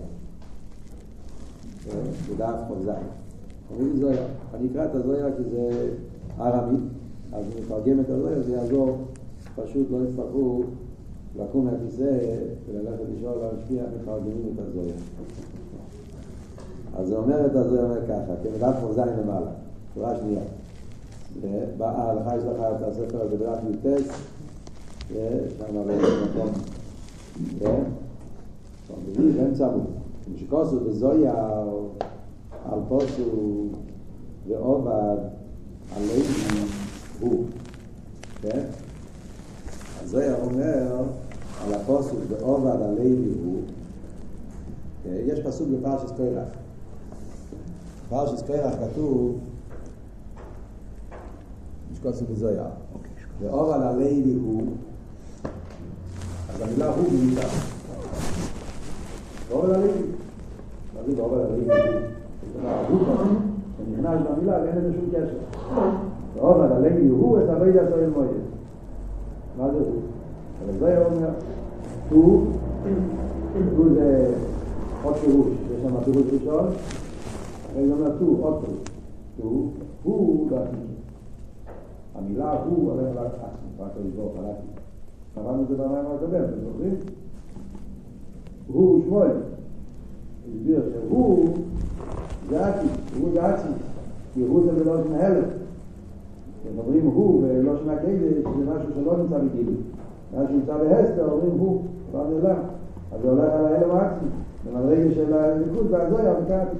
בדף ח"ז. אומרים זויה. אני אקרא את הזויה כי זה ארמית, אז אני מתרגם את הזויה, זה יעזור, פשוט לא יצטרכו לקום מהכיסא וללכת לשאול להשפיע איך מתרגמים את הזויה. אז זה אומר את הזויה, אומר ככה, כמדף ח"ז למעלה, שורה שנייה. בהלכה יש לך את הספר הזה בדף י"ט, שם במקום, כן? באמצע עמוד. משקוסו בזויה על פוסו ועובד עלינו הוא. כן? אז זה אומר על הפוסוק ועובד עלינו הוא. יש פסוק בפרשת קרח. בפרשת קרח כתוב משקוסו בזויה. ועובד עלינו הוא. אז המילה הוא מיותר. ועובד עלינו. מה זה ועובד עלינו? הוא שנכנס במילה ואין לזה שום קשר. ועובד עלינו הוא את הווי דעתו אל מויד. מה זה הוא? אבל זה אומר, הוא, הוא זה עוד פירוש, יש שם פירוש ראשון, אחרי זה אומר הוא, עוד פירוש. הוא, הוא בעצמי. המילה הוא הולך לעצמי, רק לסבור חלקי. קראנו את זה במים הקודם, אתם זוכרים? הוא שמואל. הסביר שהוא זה עצמי, הוא זה עצמי. כי הוא זה בלושן הלם. כשאומרים הוא בלושן הקדש זה משהו שלא נמצא בגילוי. מה שנמצא בהסתר אומרים הוא, דבר נעלם. אז זה הולך על ההלם העצמי. במדרגה של הליכוד והזויה וקראתי.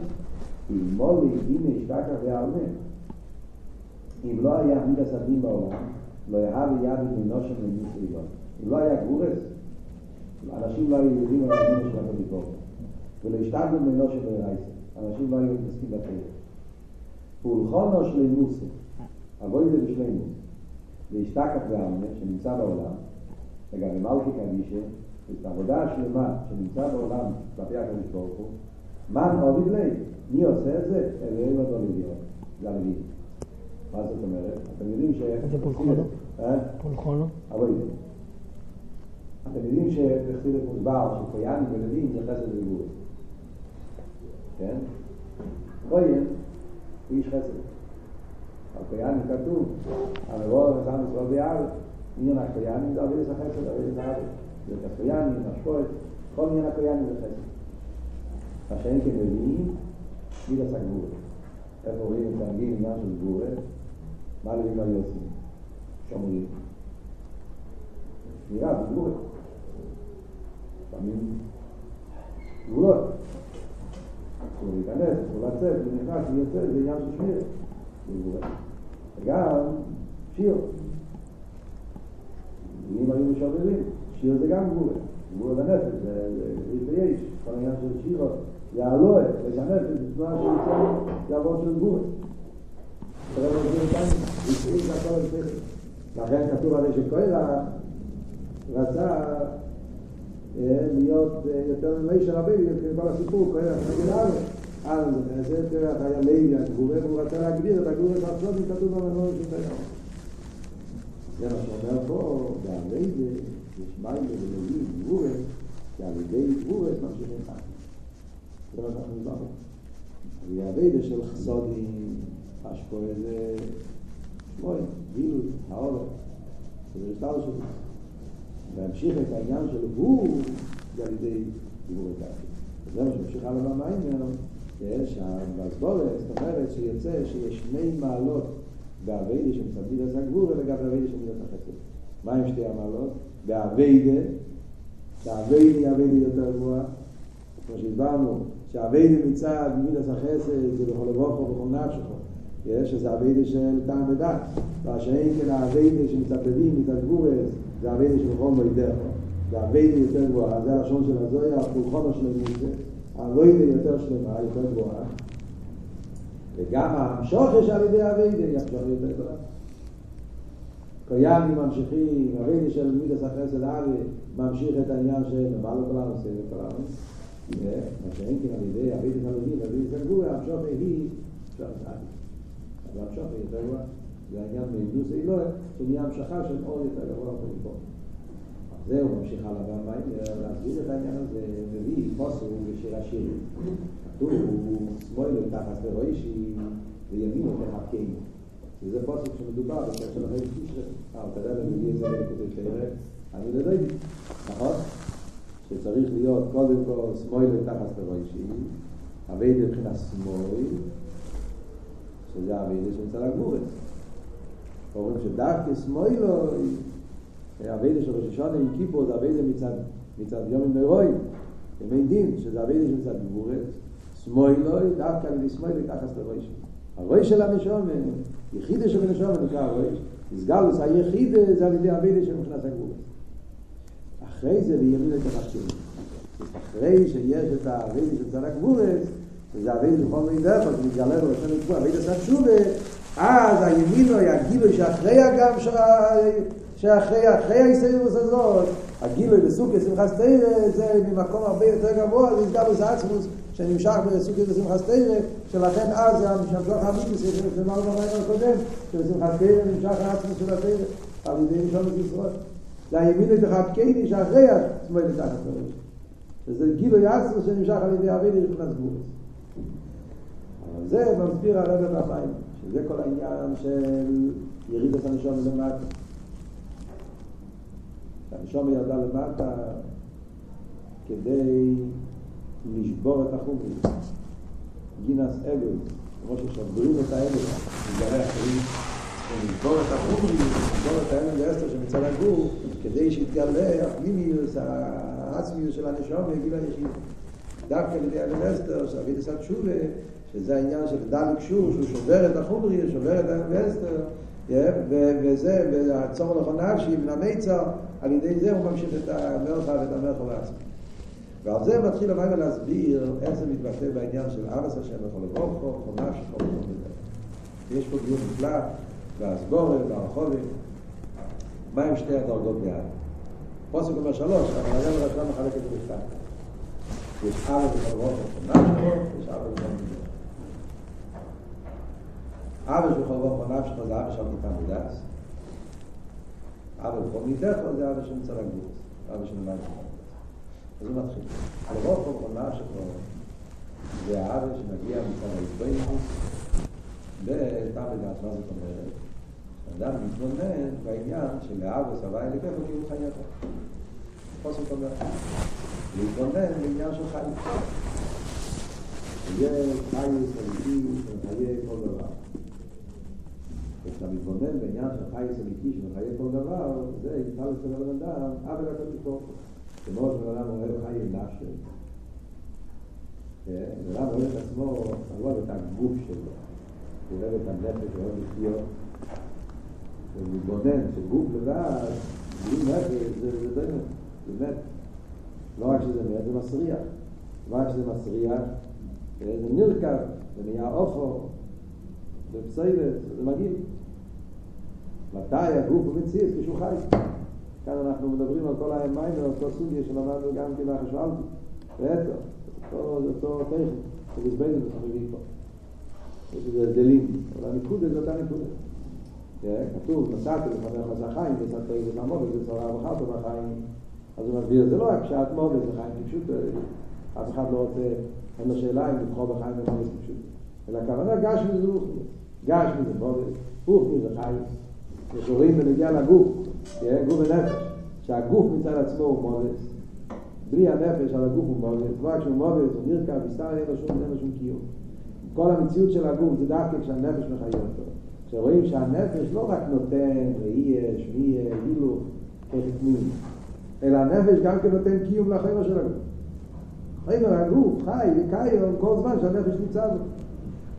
אם מולי, הנה, השתקע והעלמה. אם לא היה מיד הסדים בעולם, לא יהב יד מנושם למיסריבון. אם לא היה גבורס, אנשים לא היו יודעים על הדין של הביקורת. ולא השתגנו מנושם לרייסה. אנשים לא היו מתעסקים בתרא. פולחונו שלמוסה, אבוי זה בשלמוס, להשתקף בעלמה שנמצא בעולם, וגם למלכי קדישה, את העבודה השלמה שנמצא בעולם כלפי הקדוש ברוך הוא, מן עוביד לב, מי עושה את זה? אלוהים לביאות, זה הלוי. מה זאת אומרת? אתם יודעים ש... זה פולחונו? פולחונו? אבוי זה. אתם יודעים שבחסידת מוסבר שכויאנים ולווים זה חסד וגבורת. כן? כהן הוא איש חסד. על כהנים כתוב, על רוב וחסם ישראל בארץ, עניין הכהנים זה אבידס החסד, אבידס הארץ. זה כהנים, משפורת, כל עניין הכהנים זה חסד. מה שאין כמביאים, מידס הגבורת. איפה רואים את האנגים עניין של גבורת? מה לבים לא עושים? שומרים. שמירה בגבורת. לפעמים גבולות. אסור להיכנס, אסור לצאת, זה נכנס, זה יוצא, זה עניין של שמיר. וגם שיר. אם היו משוררים, שיר זה גם גבורה. גבורה לנפש, זה איש ויש. כל העניין של שירות, זה הלואה, זה הנפש, זה תנועה של את זה זה הכל על לכן כתוב הרי שקוירח רצה להיות יותר ממי של רבי, כל הסיפור, כל נגד הארץ. אז זה תראה, היה לוי, הגבורה, והוא רצה להגדיר את הגבורה והפסוד, כתוב במנור של דיין. זה מה שאומר פה, זה, יש מים ולוי גבורה, שעל ידי גבורה ממשיכים חיים. זה מה שאנחנו דיברנו. והאביידה של חסודים, יש פה איזה שמוי, גילוי, האור, זה שטר שלו. להמשיך את העניין של הוא זה על ידי דיבור את האחים. וזה מה שממשיך הלאה במים ממנו, שהבסבולת, זאת אומרת שיוצא שיש שני מעלות באביידה שמסביב את הגבור וגם באביידה שמסביב את החסד. מה הם שתי המעלות? באביידה, שהאביידה היא אביידה יותר גבוהה, כמו שהסברנו, שהאביידה מצד מידס החסד זה בכל לבוכו ובכל נפשך. יש איזה אביידה של טעם ודת, והשאין כן האביידה שמצטבים מצד גבורס, זה אביידה של חום וידך. זה אביידה יותר גבוהה, זה הלשון של הזויה, הפולחון השלמות, האביידה יותר שלמה, יותר גבוהה. וגם המשוך יש על ידי אביידה, המשוך יותר גבוהה. קיימים ממשיכים, אביידה של מידס החסד אבי, ממשיך את העניין של נבל לכולנו, עושה לכולנו. מה שאין כן על ידי אביידה חלודים, אביידה של גבוהה, המשוך היא, המשוך היא יותר גבוהה. זה העניין מאינדוס אילוה, שנהיה המשכה של אור יותר גבוה פה. זהו, ממשיך הלאה במים, להסביר את העניין הזה, מביא פוסו בשיר השיר. כתוב, שמאלו תחת ורוישי, וימינו תחתקנו. וזה פוסק שמדובר בקשר לחיים תשרה. אה, אתה יודע, מביא את זה לנקודת תראה, אני לא יודע, נכון? שצריך להיות קודם כל שמאלו תחת ורוישי, אבי מבחינת שמאל, שזה אבי שנמצא לגבורת. אומרים שדווקא שמאלו אביידה של ראש השונה עם כיפור זה אביידה מצד, מצד יום עם נרואים, ימי דין, שזה אביידה של מצד גבורת, סמוילוי, דווקא על ידי סמוילוי תחס שלו. הרוי של הנשום, יחידה של הנשום נקרא הרוי, הסגלוס היחידה זה על ידי אביידה של מבחינת הגבורת. אחרי זה בימין את המחשבים. אחרי שיש את האביידה של מצד הגבורת, שזה אביידה בכל מיני דרך, אז מתגלה לו השם לקבוע, אביידה סת שובה, אז הימין הוא יגילו שאחרי הגם שאחרי אחרי הישראלוס הזאת, הגילוי בסוכי שמחס תרא זה ממקום הרבה יותר גבוה, זה יסגר בזה עצמוס שנמשך בסוכי ושמחס תרא, שלכן אז זה המשך המיתוס, למעלה במים הקודם, שבשמחס תרא נמשך העצמוס של התרא, ידי נשום את ישראל. זה אחד קייני שאחרי את תחת הראש. וזה גילוי עצמוס שנמשך על ידי אבי נכנס גבולס. אבל זה מסביר הרב במים, שזה כל העניין של יריד את הנשום למטה. הנשום ירדה למטה כדי לשבור את החומרים. גינס אגל, כמו ששוברים את האגל, מגלה אחרים, ולשבור את החומרים, לשבור את האגל לאסתר שמצד הגור, כדי שיתגלה הפנימיוס, העצמיוס של הנשום, יגיד היחיד. דווקא על ידי אגל אסתר, שאביא לסד שובה, שזה העניין של דל קשור, שהוא שובר את החומרים, שובר את האגל אסתר, וזה, והצורך לכל נפשי, מן המיצר, על ידי זה הוא ממשיך את המרחב ואת המרחב העצמי. ועל זה מתחיל המים להסביר איך זה מתבטא בעניין של אבס השם וכל ברוכו, כל נפש, כל ברוכו. יש פה דיון נפלא, והסבורת, והרחובים. מה עם שתי הדרגות ביד? פוסק אומר שלוש, אבל היום הרשם מחלק את זה בשתיים. יש כל נפש, יש אבס וכל ברוכו. אבס וכל ברוכו, נפש, זה שם ניתן בדס. אבל בכל מידך זה אבא שנמצא לגבוס, אבא שנמצא לגבוס. אז הוא מתחיל. לרוב כל עונה שפה זה האבא שמגיע מצד ההתביינות בתמד מה זאת אומרת? אדם מתבונן בעניין של אלי ככה כי הוא חייך. חוסר אומרת. להתבונן בעניין של חיים. יהיה חייס אמיתי שמחיה כל דבר. כשאתה מתבונן בעניין של חייס אמיתי שמחיה כל דבר, זה יפעל אצל הבן אדם, אבל הקדוש ברוך הוא. כמו שבן אדם אוהב חיי נפשו. בן אדם אוהב את עצמו, הוא אוהב את הגוף שלו, הוא אוהב את הנפש, הוא אוהב לחיות. ומתבונן שגוף לבד, בלי נפש, זה באמת, זה מת. לא רק שזה מת, זה מסריח. לא רק שזה מסריח, זה נרכב, זה נהיה אופו, זה פסילת, זה מגעיל. מתי הגוף הוא מציאס כשהוא חי? כאן אנחנו מדברים על כל המים ואותו סוגיה שלמדנו גם כן מהחשבלתי. ואתו, אותו, אותו טכן, שבזבנו בחביבים פה. יש איזה הבדלים, אבל הניקוד זה אותה ניקוד. כתוב, נסעתי לפניך זה החיים, נסעת איזה מהמובת, זה צורה וחרת בחיים. אז הוא מסביר, זה לא רק שעת מובת, זה חיים כפשוט, אף אחד לא רוצה, אין לו שאלה אם לבחור בחיים ומובת כפשוט. אלא הכוונה גשמי זה רוחני. גשמי זה מובת, רוחני זה חיים. יש רואים בנגיע לגוף, גוף ונפש, שהגוף מצד עצמו הוא מודס, בלי הנפש על הגוף הוא מודס, רק כשהוא מודס הוא נרכב, מסתר אין לו שום, אין לו שום קיום. כל המציאות של הגוף זה דווקא כשהנפש מחיה אותו. כשרואים שהנפש לא רק נותן ראייה, שמיעה, הילוך, תכנים, אלא הנפש גם כן נותן קיום לחיים של הגוף. חיים הגוף חי וקיים כל זמן שהנפש נמצא בו.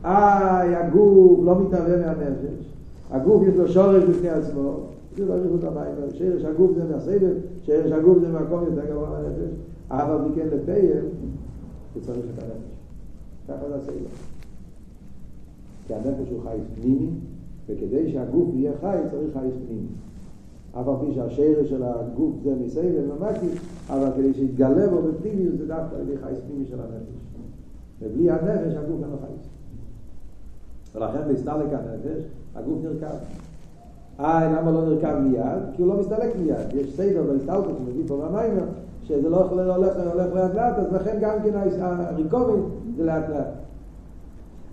איי, הגוף לא מתערב מהנפש. הגוף יש לו שורש בפני עצמו, זה לא ריחות המים, שרש הגוף זה מהסבב, שרש הגוף זה מהקום יותר גבוה מהנפש, אבל מכן לפייל, הוא צריך את הנפש. ככה זה הסבב. כי הנפש הוא חי פנימי, וכדי שהגוף יהיה חי צריך חי פנימי. אף על פי שהשרש של הגוף זה מסבב ומקי, אבל כדי שיתגלה בו בפנימי זה דווקא על ידי חי פנימי של הנפש. ובלי הנפש הגוף אין לו חי. ולכן בהסתלק הנפש, הגוף נרקב. אה, למה לא נרקב מיד? כי הוא לא מסתלק מיד. יש סדר בהסתלקות שמביא פה מהמים, שזה לא הולך, הולך, לאט לאט, אז לכן גם כן הריקובים זה לאט לאט.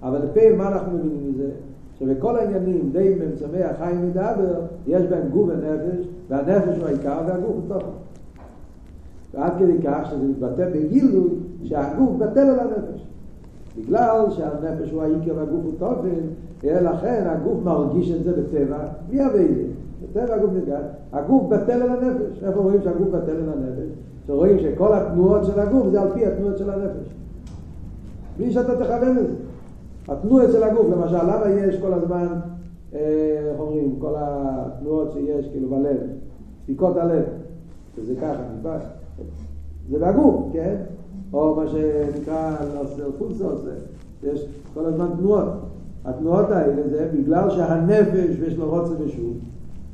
אבל לפעמים מה אנחנו מבינים מזה? שבכל העניינים די במצמח חיים מדבר, יש בהם גוף ונפש, והנפש הוא העיקר והגוף הוא תוכן. ועד כדי כך שזה מתבטא בגילוי שהגוף בטל על הנפש. בגלל שהנפש הוא העיקר והגוף הוא תוכן, לכן הגוף מרגיש את זה בטבע, בלי אביידה. בטבע הגוף נרגש, הגוף בטל על הנפש. איפה רואים שהגוף בטל על הנפש? שרואים שכל התנועות של הגוף זה על פי התנועות של הנפש. בלי שאתה תכוון לזה. התנועות של הגוף, למשל, למה יש כל הזמן, איך אומרים, כל התנועות שיש כאילו בלב, דפיקות הלב, שזה ככה. זה בגוף, כן? או מה שנקרא פולסוס, יש כל הזמן תנועות. התנועות האלה זה בגלל שהנפש יש לו רוצה ושוב,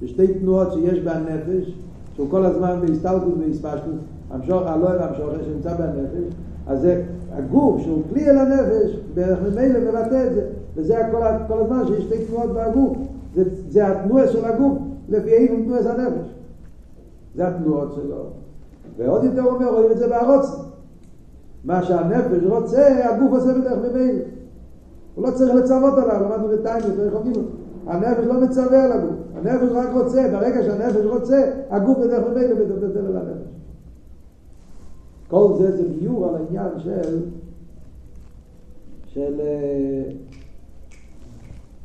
זה שתי תנועות שיש בהנפש, שהוא כל הזמן בהסתלקות והספשטות, הלא והמשוך שנמצא בהנפש, אז זה הגוף שהוא כלי אל הנפש, ממילא מבטא את זה, וזה הכל, כל הזמן שיש שתי תנועות בגוף, זה, זה התנועה של הגוף, לפי איפה תנועה הנפש. זה התנועות שלו. ועוד יותר אומר, רואים את זה בערוץ. מה שהנפש רוצה, הגוף עושה בדרך ממילא. הוא לא צריך לצוות עליו, למדנו בטיים יותר רחוקים. הנפש לא מצווה על הגוף, הנפש רק רוצה, ברגע שהנפש רוצה, הגוף בדרך ממילא מדבר על הנפש. כל זה זה ביור על העניין של של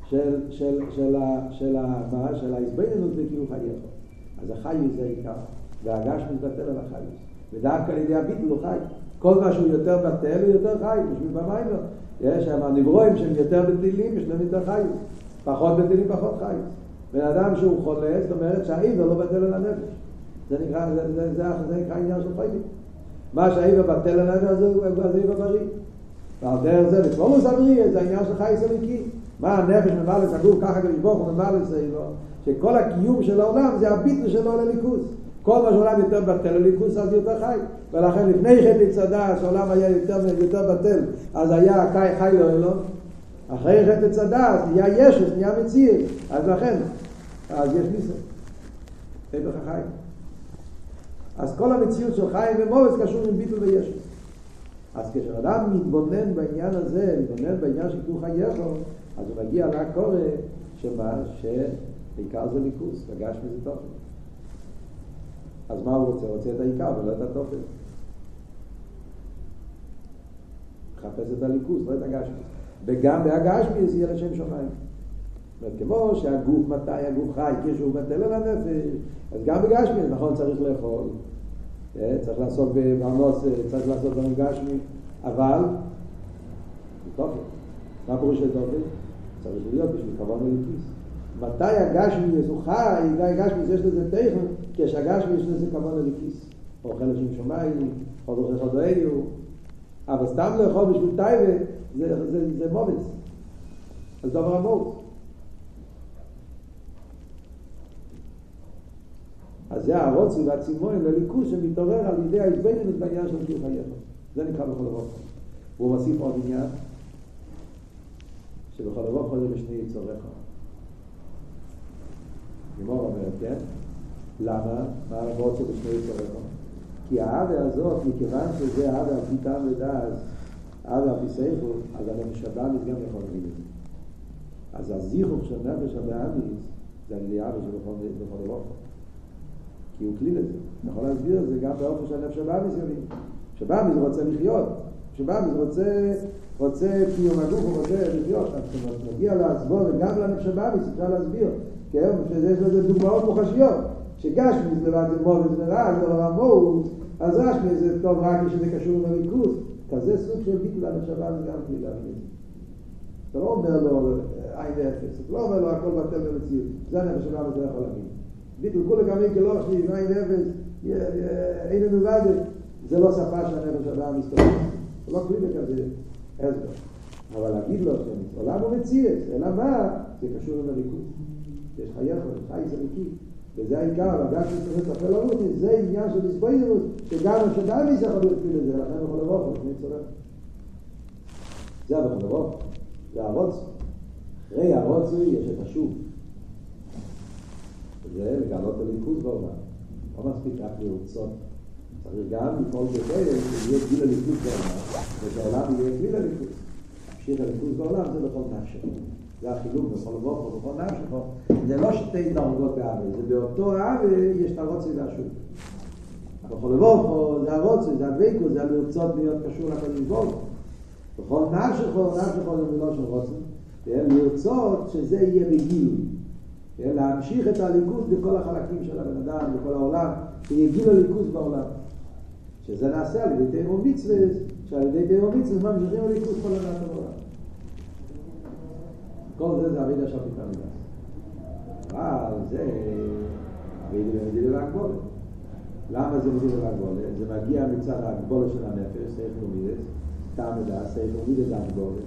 של של של של מה של ההסביננות בקיום חייך אז החיות זה עיקר והגש מתבטל על החיות ודווקא על ידי הביטל הוא חי כל מה שהוא יותר בטל הוא יותר חי בשביל במים לא. יש שם הנברואים שהם יותר בטלים יש להם יותר חיות פחות בטלים פחות חיות בן אדם שהוא חולה זאת אומרת שהעיבר לא בטל על הנפש. זה נקרא, זה, זה, זה, זה נקרא עניין של חיים. מה שהאיבר בטל על הנפש הוא איבר בריא. ועל דרך זה, בפולוס הבריא, זה העניין של חייס אליקי. מה הנפש ממלא הגוף, ככה גם וממלא את זה, שכל הקיום של העולם זה הביטל שלו לליכוס. כל מה שעולם יותר בטל לליכוס, אז יותר חי. ולכן לפני חטא צדה, שהעולם היה יותר, יותר בטל, אז היה חי, חי לא אלו. אחרי חטא צדה, אז נהיה ישוס, נהיה מציר. אז לכן, אז יש ניסו. הפך החיים. אז כל המציאות של חיים ומובס קשור עם ביטל וישוס. אז כשאדם מתבונן בעניין הזה, מתבונן בעניין של כוח היכול, אז הוא מגיע לקורא שמה? שעיקר זה ליכוס, פגש מזה תוכן. אז מה הוא רוצה? הוא רוצה את העיקר ולא את התוכן. מחפש את הליכוס, לא את הגשמי. וגם בהגשמי זה יהיה לשם שמיים. זאת כמו שהגוף, מתי הגוף חי, כשהוא מטל על הנפש, אז גם בגשמי, נכון, צריך לאכול. צריך לעסוק בארנוס, צריך לעשות דברים גשמי, אבל, תופן. מה פירוש של תופן? צריך להיות בשביל כבוד אליקיס. מתי הגשמי הוא חי, הגשמי יש לזה תכן, כשהגשמי יש לזה כבוד אליקיס. אוכל לשם שמיים, עוד אוכל חדואיו, אבל סתם לאכול בשביל טייבה, זה, זה, זה מובץ. זה דבר עמוק. אז זה הרוצי והצימון לליכוס שמתעורר על ידי ההתביינות בעניין של קיום חייך. זה נקרא בכל הרוב. והוא מוסיף עוד עניין, שבכל הרוב חוזר בשני יצוריך. גמור אומר, כן? למה? מה הרוצי בשני יצוריך? כי האהבה הזאת, מכיוון שזה האהבה על פי טעם ודעת, האהבה על פי סייכו, אז הנפש הבאמיס גם יכול להגיד את זה. אז הזיכוך של נפש הבאמיס, זה על ידי אבא שבכל הרוב. כי הוא כלי לזה. אני יכול להסביר את זה גם באופן שהנפש הבאמיס יבין. שבאמיס רוצה לחיות. שבאמיס רוצה, רוצה קיום הגוף, הוא רוצה לחיות. אז כשנגיע להסבור וגם לנפש הבאמיס אפשר להסביר. כן? שיש לזה דוגמאות מוחשיות. שגשמיס לבד זה מובץ ורע, זה לא רמות, אז רשמיס זה טוב רק כשזה קשור עם הליכוז. כזה סוג של ביטל הנפש הבאמיס גם כלי להבין. אתה לא אומר לו עין אפס, אתה לא אומר לו הכל בטל במציאות. זה הנפש הבאמיס לא יכול להבין. ביטל כולה גם אין כלא שלי, מה אין אפס, אין לנו ודק, זה לא שפה שהנפש אדם מסתובב. זה לא כלי בכזה הסבר. אבל להגיד לו שעולם הוא מציאס, אלא מה? זה קשור עם הליכוד. יש לך יכול, חי זה ליקי. וזה העיקר, והגש שצריך לטפל לרותי, זה עניין של הסבוידרות, שגם השדם יש יכול להפעיל את זה, לכן בכל הרוב, לפני צורך. זה בכל הרוב, זה הרוץ. אחרי הרוצוי יש את השוב. זה לגלות הליכוז בעולם. לא מספיק רק לרצות. צריך גם לפעול בכלל, שיהיה גיל הליכוז בעולם, ושהעולם יהיה גיל הליכוז. המשיך הליכוז בעולם זה בכל נפשך. זה החילוק בכל וופו, בכל נפשך. זה לא שתי דרגות בעוול, זה באותו עוול יש את הרוצוי והשוב. בכל וופו זה הרוצוי, זה הדבקו, זה לרצות להיות קשור לקדוש ברוך בכל נפשך, נפשך זה מילה של רוצוי. לרצות שזה יהיה בגילוי. להמשיך את הליכוז בכל החלקים של הבן אדם, בכל העולם, שיהיה גיל הליכוז בעולם. שזה נעשה על ידי תאימו מצווה, שעל ידי תאימו מצווה ממשיכים הליכוז כל הדעת העולם. כל זה זה הרידה של פתאום מידס. אבל זה הרידה במדידה והגבולת. למה זה מדידה והגבולת? זה מגיע מצד הגבולת של הנפש, סייכו מידס, תעמדה, סייכו מידס הגבולת.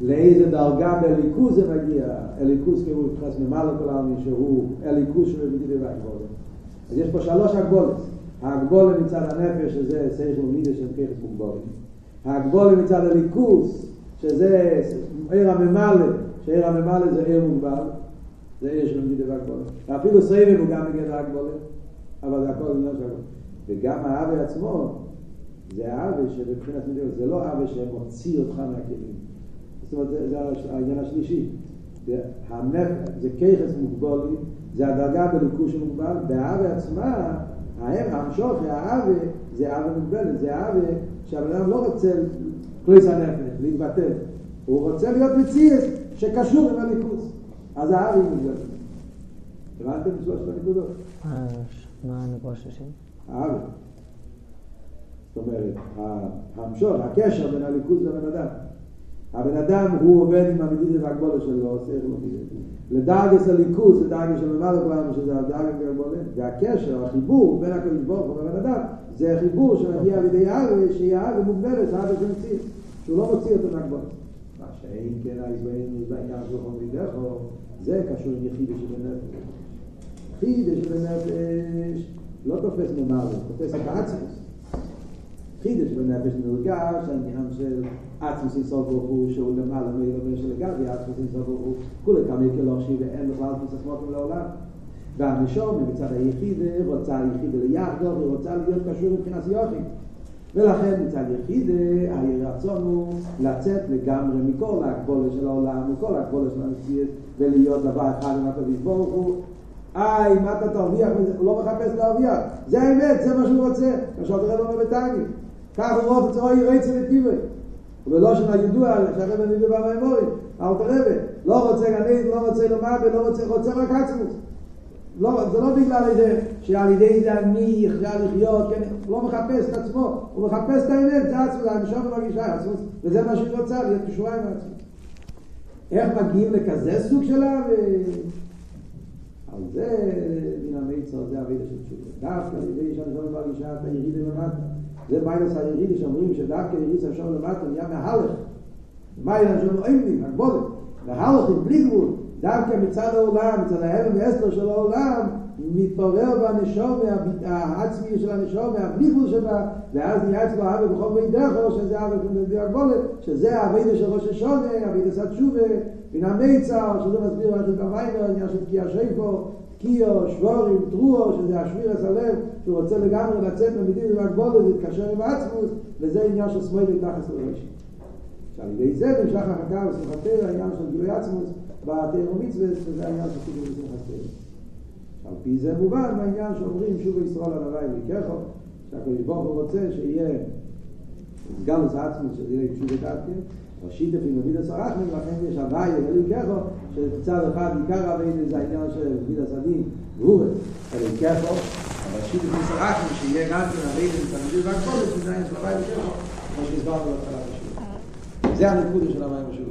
לאיזה דרגה בליכוז זה מגיע, הליכוז כאילו מתחס ממעלה כל העלמי שהוא הליכוז של מדידה והגבולת. אז יש פה שלוש הגבולת. ההגבולה מצד הנפש, שזה סייך ומידה של כיחס מוגבולים. ההגבולה מצד הליכוס, שזה עיר הממלא, שעיר הממלא זה עיר מוגבל, זה עיר של מידה והגבולה. ואפילו סייבן הוא גם מגן ההגבולה, אבל זה הכל עניין של הגבולה. וגם האווה עצמו, זה האווה שבבחינת מידה, זה לא האווה שמוציא אותך מהכלים. זאת אומרת, זה, זה העניין השלישי. הנפש, זה כיחס מוגבולים, זה הדרגה בליכוס שמוגבל, והאווה עצמה, האם המשוך, האווה, זה אהבה מוגבלת, זה אהבה שהבן אדם לא רוצה כליס הנפש, להתבטל. הוא רוצה להיות מציאס שקשור עם הליכוס. אז היא מוגבלת. הבנתם שלושת הנקודות? מה הנקודה השלישית? האהבה. זאת אומרת, המשוך, הקשר בין הליכוס לבן אדם. הבן אדם הוא עובד עם המדידה והגבולה שלו, עושה איך לא מדידה. לדרגס הליכוז, לדרגס של ממלא כולנו, שזה הדרגס והגבולה, והקשר, החיבור בין הקדוש ברוך הוא ובן אדם, זה החיבור שמגיע על ידי האווה, שהיא האווה מוגבלת, האווה שמציע, שהוא לא מוציא אותו מהגבולה. שאין כן ההסברנו בעניין של חומרי דרכו, זה קשור עם יחידה שבנפש. יחידה שבנפש לא תופס ממלא, תופס את העצמוס. חידש בנפש מורגש, העניין של עצמוס אינסוף ברוך הוא, שהוא למעלה מילומר של לגבי עצמוס אינסוף ברוך הוא, כולי כמי כלושי ואין בכלל תפיסת מותם לעולם. והנשום מצד היחיד רוצה היחיד ליחדו, היא רוצה להיות קשור מבחינת יוחי. ולכן מצד יחיד הרצון הוא לצאת לגמרי מכל ההגבולה של העולם, מכל ההגבולה של המציאות, ולהיות דבר אחד עם הקדוש ברוך הוא. איי, מה אתה תרוויח? הוא לא מחפש להרוויח. זה האמת, זה מה שהוא רוצה. שאתה רואה אומר בתניא. כך הוא רוצה אוי רצה וטיבה. ולא שמה ידוע, שהרבא מביא במימורים, אל תרבא, לא רוצה גנית, לא רוצה לומר, לא רוצה, רוצה רק עצמוס. לא, זה לא בגלל זה שעל ידי זה אני יחיה לחיות, כן, לא מחפש את עצמו, הוא מחפש את האמת, זה עצמוס, הנשום ומרגישה עצמוס, וזה מה שהוא רוצה, להיות קשורה עם עצמוס. איך מגיעים לכזה סוג של אהבה? על זה מן המיצר, זה הבידה של תשובה. דווקא על ידי שהנשום ומרגישה את הירידה למטה. זה מיילס הירידי שאומרים שדווקא יריס השם למטה נהיה מהלך. מיילס השם לא אימנים, הגבולת. מהלכים בלי גבול. דווקא מצד העולם, מצד ההלם ואסתר של העולם, מתברר בנשום, העצמי של הנשום, גבול שבה, ואז נהיה אצלו אבא בכל מי דרכו, שזה אבא של הגבולת, שזה הבידה של ראש השונה, הבידה של תשובה, מן המיצר, שזה מסביר מה שזה במיימר, עניין של תקיע שיפו, קיו, שבורים, טרואו, שזה השביר הסלב, שהוא רוצה לגמרי לצאת למדיד והגבולת, להתקשר עם העצמוס, וזה עניין של שמאל מתחס לראשי. שעל ידי זה נמשך החכה ושמחתר, העניין של גילוי עצמוס, בתאר ומצווה, וזה העניין של קידום ושמחתר. על פי זה מובן מהעניין שאומרים שוב ישראל הוואי ויקחו, שהקדוש ברוך הוא רוצה שיהיה גם את העצמוס של ידי תשוב ודעתי, ראשית לפי מביד הסרחני, לכן יש הוואי ויקחו, שצד אחד עיקר הווידה זה העניין של מביד הסדין, והוא ויקחו, אבל ראשית לפי סרחני, שיהיה גם כן הווידה מצד והקודש, זה העניין של הוואי ויקחו, כמו שהסברנו להתחלת השיעור. זה הנקודה של המים ישראל.